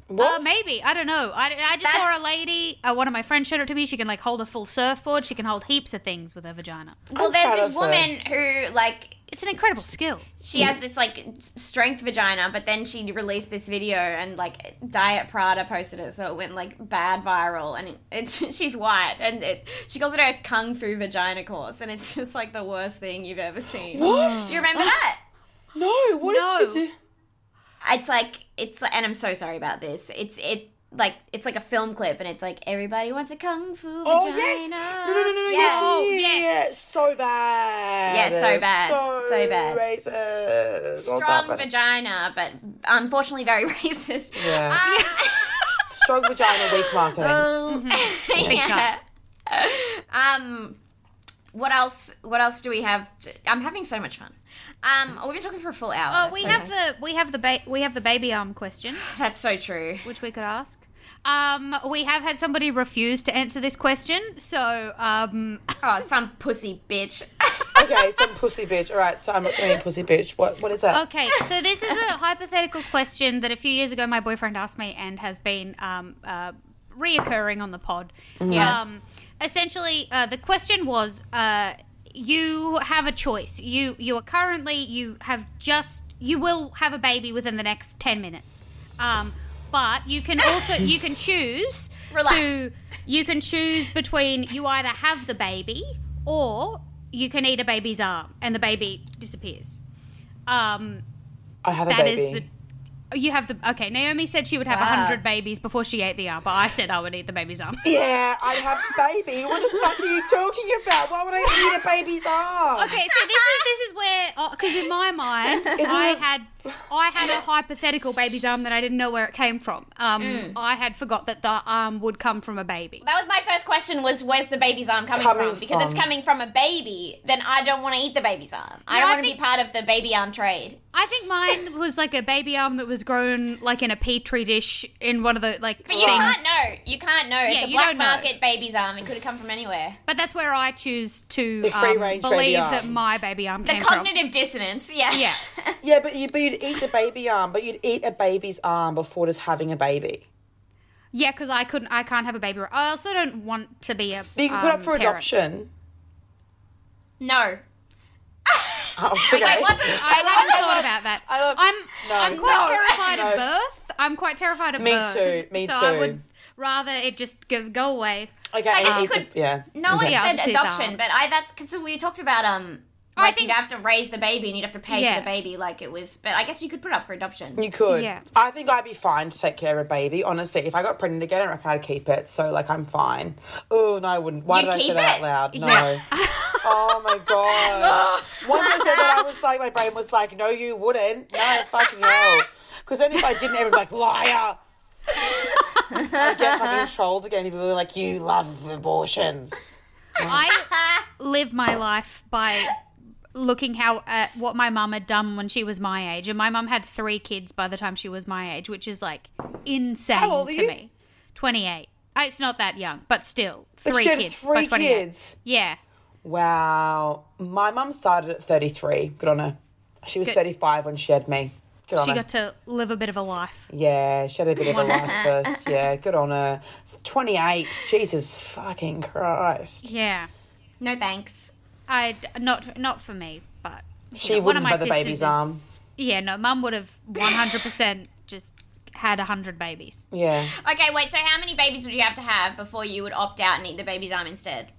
Uh, maybe I don't know. I, I just saw a lady. Uh, one of my friends showed it to me. She can like hold a full surfboard. She can hold heaps of things with her vagina. Well, I'm there's this of her. woman who like It's an incredible skill. she has this like strength vagina, but then she released this video and like Diet Prada posted it, so it went like bad viral. And it, it's she's white, and it, she calls it a kung fu vagina course, and it's just like the worst thing you've ever seen. What? Do you remember that? No, what No. did she do? It's like it's and I'm so sorry about this. It's it like it's like a film clip, and it's like everybody wants a kung fu vagina. Oh yes! No, no, no, no, no. Yeah. Yes, Oh, yeah, yes. so bad. Yeah, so bad. so, So bad. Racist. Strong vagina, but unfortunately very racist. Yeah. Um, Strong vagina, weak marketing. Oh. yeah. Um, what else? What else do we have? To, I'm having so much fun. Um, we've been talking for a full hour. Oh, we so- have the we have the ba- we have the baby arm question, That's so true. which we could ask. Um, we have had somebody refuse to answer this question, so um, Oh, some pussy bitch. okay, some pussy bitch. All right, so I'm not going pussy bitch. What? What is that? Okay, so this is a hypothetical question that a few years ago my boyfriend asked me and has been um, uh, reoccurring on the pod. Yeah. Um, essentially, uh, the question was: uh, you have a choice. You you are currently you have just you will have a baby within the next ten minutes. Um, but you can also you can choose Relax. to you can choose between you either have the baby or you can eat a baby's arm and the baby disappears. Um, I have a that is baby. the. You have the okay. Naomi said she would have a Wow. hundred babies before she ate the arm, but I said I would eat the baby's arm. Yeah, I have a baby. What the fuck are you talking about? Why would I eat a baby's arm? Okay, so this is this is where because in my mind I it- had I had a hypothetical baby's arm that I didn't know where it came from. Um, Mm. I had forgot that the arm would come from a baby. That was my first question. Was where's the baby's arm coming, Coming from? Because it's coming from a baby. Then I don't want to eat the baby's arm. I don't want to think- be part of the baby arm trade. I think mine was like a baby arm that was grown like in a petri dish in one of the like But you things. can't know. You can't know. It's a black don't know. market baby's arm. It could have come from anywhere. But that's where I choose to um, range baby believe arm. that my baby arm The came from. cognitive dissonance. Yeah. Yeah. Yeah, but you but you'd eat the baby arm, but you'd eat a baby's arm before just having a baby. Yeah, because I couldn't. I can't have a baby. I also don't want to be a. But you can put um, up for parent. adoption. no. Oh, okay. I wasn't. I hadn't thought about that. I love- I'm. no. I'm quite No. terrified No. of birth. I'm quite terrified of Me birth. Me too, me so too. I would rather it just go, go away. Okay, I guess and you could- yeah. No one Okay. Yeah, said adoption, that. but I that's because we talked about um I think- you'd have to raise the baby and you'd have to pay Yeah. for the baby like it was. But I guess you could put up for adoption. You could. Yeah. I think I'd be fine to take care of a baby. Honestly, if I got pregnant again, I reckon I'd keep it. So like, I'm fine. Oh no, I wouldn't. Why You'd did I say keep that out loud? No. Yeah. oh my god. Once I said that, I was like, my brain was like, no, you wouldn't. No, fucking hell. Because then if I didn't, everyone would be like, liar. I'd get fucking trolled again. People were like, you love abortions. I live my life by looking how at what my mum had done when she was my age, and my mum had three kids by the time she was my age, which is like insane How old are to you? me. Twenty eight. Uh, it's not that young, but still, But three she kids three by kids. Yeah, Wow. My mum started at 33. Good on her. She was 35 when she had me. Good on she her. got to live a bit of a life. Yeah, she had a bit of a life first. Yeah, good on her. 28. Jesus fucking Christ. Yeah, No thanks. I not not for me, but She know, one of my have the sisters baby's is- arm. Yeah, no, mum would have one hundred percent just had hundred babies. Yeah. Okay, wait. So how many babies would you have to have before you would opt out and eat the baby's arm instead?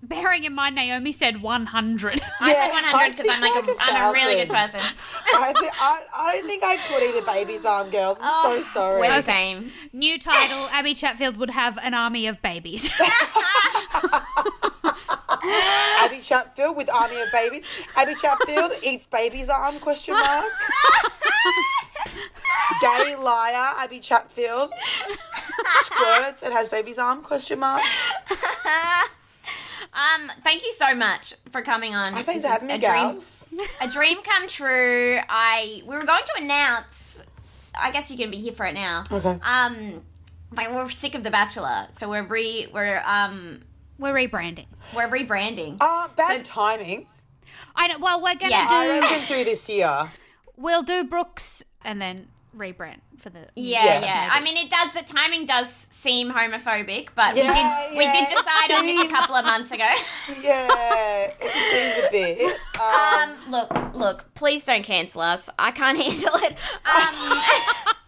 Bearing in mind, Naomi said one hundred. I said 100 because I I'm like think a, like a I'm a really good person. I, thi- I, I don't think I could eat a baby's arm, girls. I'm so oh, sorry. We're the same. New title: Abby Chatfield would have an army of babies. Abby Chatfield with Army of Babies. Abby Chatfield eats baby's arm, question mark. Gay liar, Abby Chatfield. Squirts and has baby's arm, question mark. Um, thank you so much for coming on. I think This that is me a dream, a dream come true. I we were going to announce. I guess you can be here for it now. Okay. Um, like we're sick of The Bachelor, so we're re we're um We're rebranding. we're rebranding. Uh, bad So- timing. I know. Well, we're gonna Yeah. I do. reckon do this year. We'll do Brooks and then rebrand for the. Yeah, Yeah. yeah. I mean, it does. The timing does seem homophobic, but Yeah, we did we did decide on this a couple of months ago. Yeah, it seems a bit. Um, Um, look, look. Please don't cancel us. I can't handle it. Um,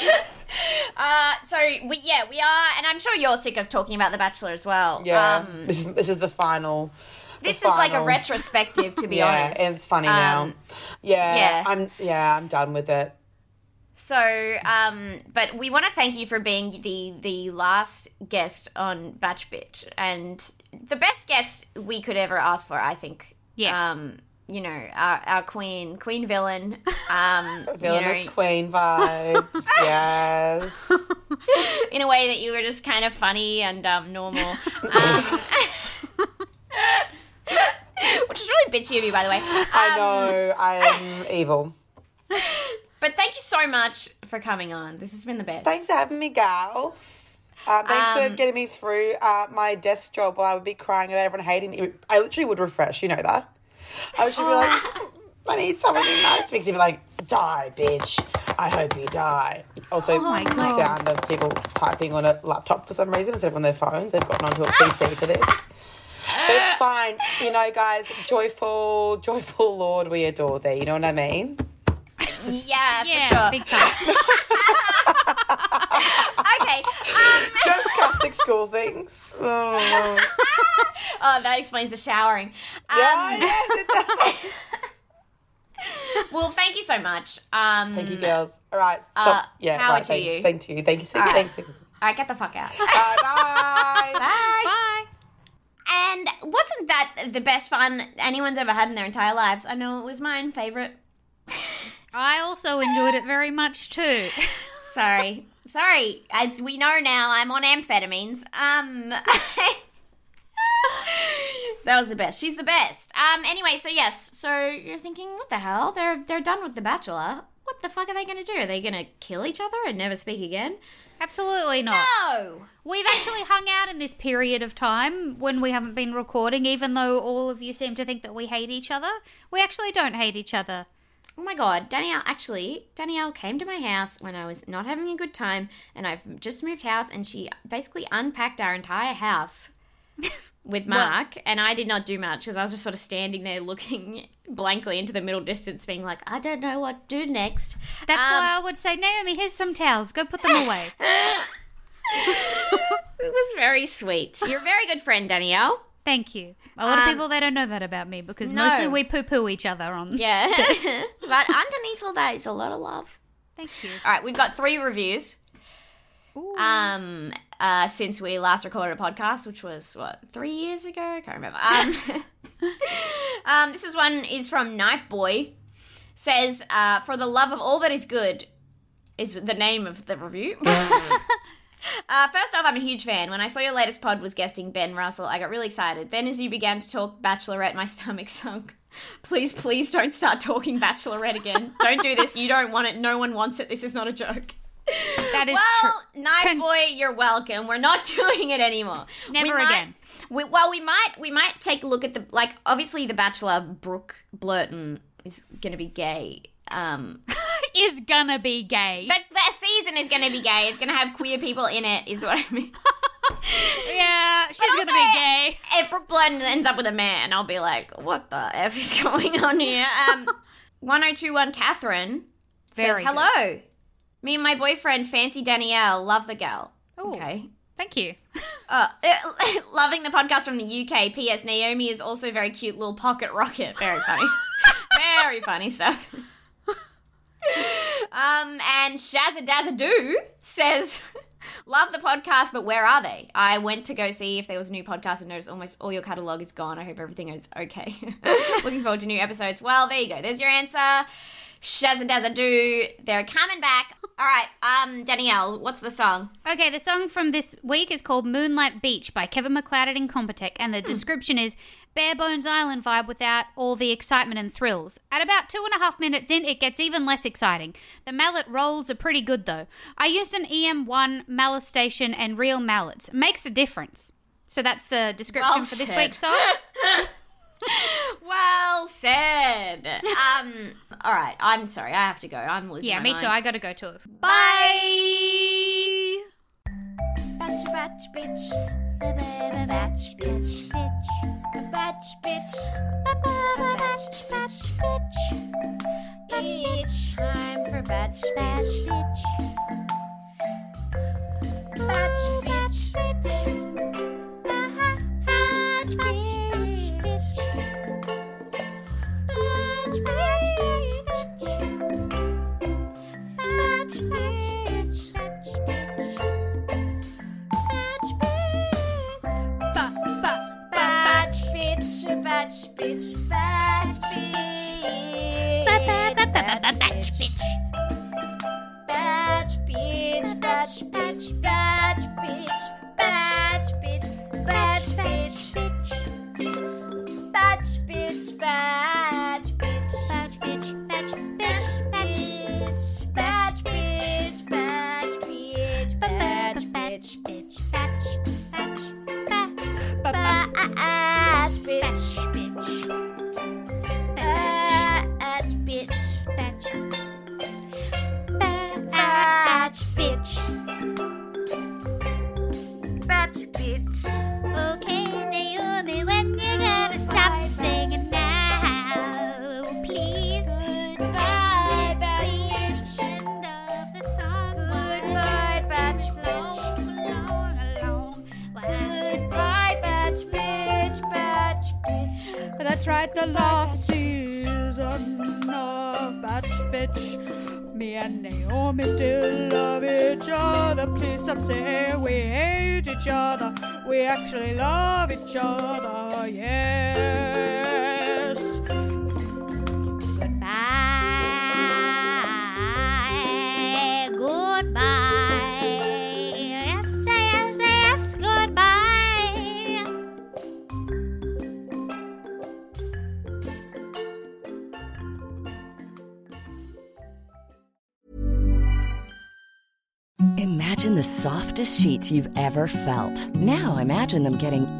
uh, so we yeah we are, and I'm sure you're sick of talking about The Bachelor as well. yeah, Um, this is this is the final. the this is like a retrospective, to be Yeah, honest. and it's funny Um, now. Yeah, yeah. I'm. Yeah, I'm done with it. So, um, but we want to thank you for being the the last guest on Batch Bitch and the best guest we could ever ask for. I think. Yes. Um, you know, our, our queen, queen villain. Um, you Villainous know, queen vibes. yes. in a way that you were just kind of funny and um, normal. Um, which is really bitchy of you, by the way. Um, I know. I am evil. But thank you so much for coming on. This has been the best. Thanks for having me, gals. Uh, thanks Um, for getting me through uh, my desk job while I would be crying about everyone hating me. I literally would refresh, you know that. I would just be like, oh. I need something nice to make me like, die, bitch. I hope you die. Also, oh my the God. sound of people typing on a laptop for some reason instead of on their phones. They've gotten onto a PC for this. But it's fine. You know, guys, joyful, joyful Lord, we adore thee. You know what I mean? Yeah, Yeah, for sure. big time. Okay. Um, Just Catholic school things. Oh. oh, that explains the showering. Um, Yeah, yes, it does. Well, thank you so much. Um, Thank you, girls. All right. So, Uh, yeah, power right, to thanks. you. Thank you. Thank you. right. Thanks. Thanks. All right, get the fuck out. Bye. Bye. Bye. Bye. And wasn't that the best fun anyone's ever had in their entire lives? I know it was mine favorite. I also enjoyed it very much too. Sorry. Sorry. As we know now, I'm on amphetamines. Um That was the best. She's the best. Um anyway, so yes. So you're thinking, what the hell? They're they're done with the bachelor. What the fuck are they going to do? Are they going to kill each other and never speak again? Absolutely not. No. We've actually hung out in this period of time when we haven't been recording, even though all of you seem to think that we hate each other. We actually don't hate each other. Oh my god, Danielle, actually, Danielle came to my house when I was not having a good time and I've just moved house and she basically unpacked our entire house with Mark and I did not do much because I was just sort of standing there looking blankly into the middle distance being like, I don't know what to do next. That's Um, why I would say, Naomi, here's some towels. Go put them away. It was very sweet. You're a very good friend, Danielle. Thank you. A lot of Um, people they don't know that about me because no. mostly we poo poo each other on. Yeah. but underneath all that is a lot of love. Thank you. All right, we've got three reviews. Um, uh, since we last recorded a podcast, which was what three years ago, I can't remember. Um, um, this is one is from Knife Boy. Says, uh, "For the love of all that is good," is the name of the review. Uh, first off, I'm a huge fan. When I saw your latest pod was guesting Ben Russell, I got really excited. Then, as you began to talk Bachelorette, my stomach sunk. Please, please don't start talking Bachelorette again. don't do this. You don't want it. No one wants it. This is not a joke. That is well, true. Con- Boy, you're welcome. We're not doing it anymore. Never We might- again. We, well, we might we might take a look at the like. Obviously, the Bachelor Brooke Blurton is going to be gay. Um, Is gonna be gay. but that season is to be gay. It's to have queer people in it. Is what I mean. yeah, she's gonna be gay. If Brooke Blurton ends up with a man, I'll be like, what the f is going on here? Um, 1021 Catherine Very says, hello. Me and my boyfriend, Fancy Danielle, love the gal. Ooh. Okay. Thank you. Uh, loving the podcast from the UK. P.S. Naomi is also very cute little pocket rocket. Very funny. very funny stuff. Um, and Shazza Dazza Doo says, Love the podcast, but where are they? I went to go see if there was a new podcast and noticed almost all your catalogue is gone. I hope everything is okay. Looking forward to new episodes. Well, there you go. There's your answer. Shazza Dazza Do. They're coming back. All right, um, Danielle, what's the song? Okay, the song from this week is called Moonlight Beach by Kevin MacLeod at Incompetech, and the description is Bare Bones Island vibe without all the excitement and thrills. At about two and a half minutes in, it gets even less exciting. The mallet rolls are pretty good though. I used an EM1 mallet station and real mallets. Makes a difference. So that's the description Well for this week's song. Well said. Um. All right. I'm sorry. I have to go. I'm losing. yeah, my me mind. too. I gotta go too. Bye. Batch, batch, bitch. Batch, bitch. Bitch. Batch, bitch. Batch, batch, bitch. Each time for batch, batch, bitch. Batch, bitch, bitch. bitch, bitch. You've ever felt. Now imagine them getting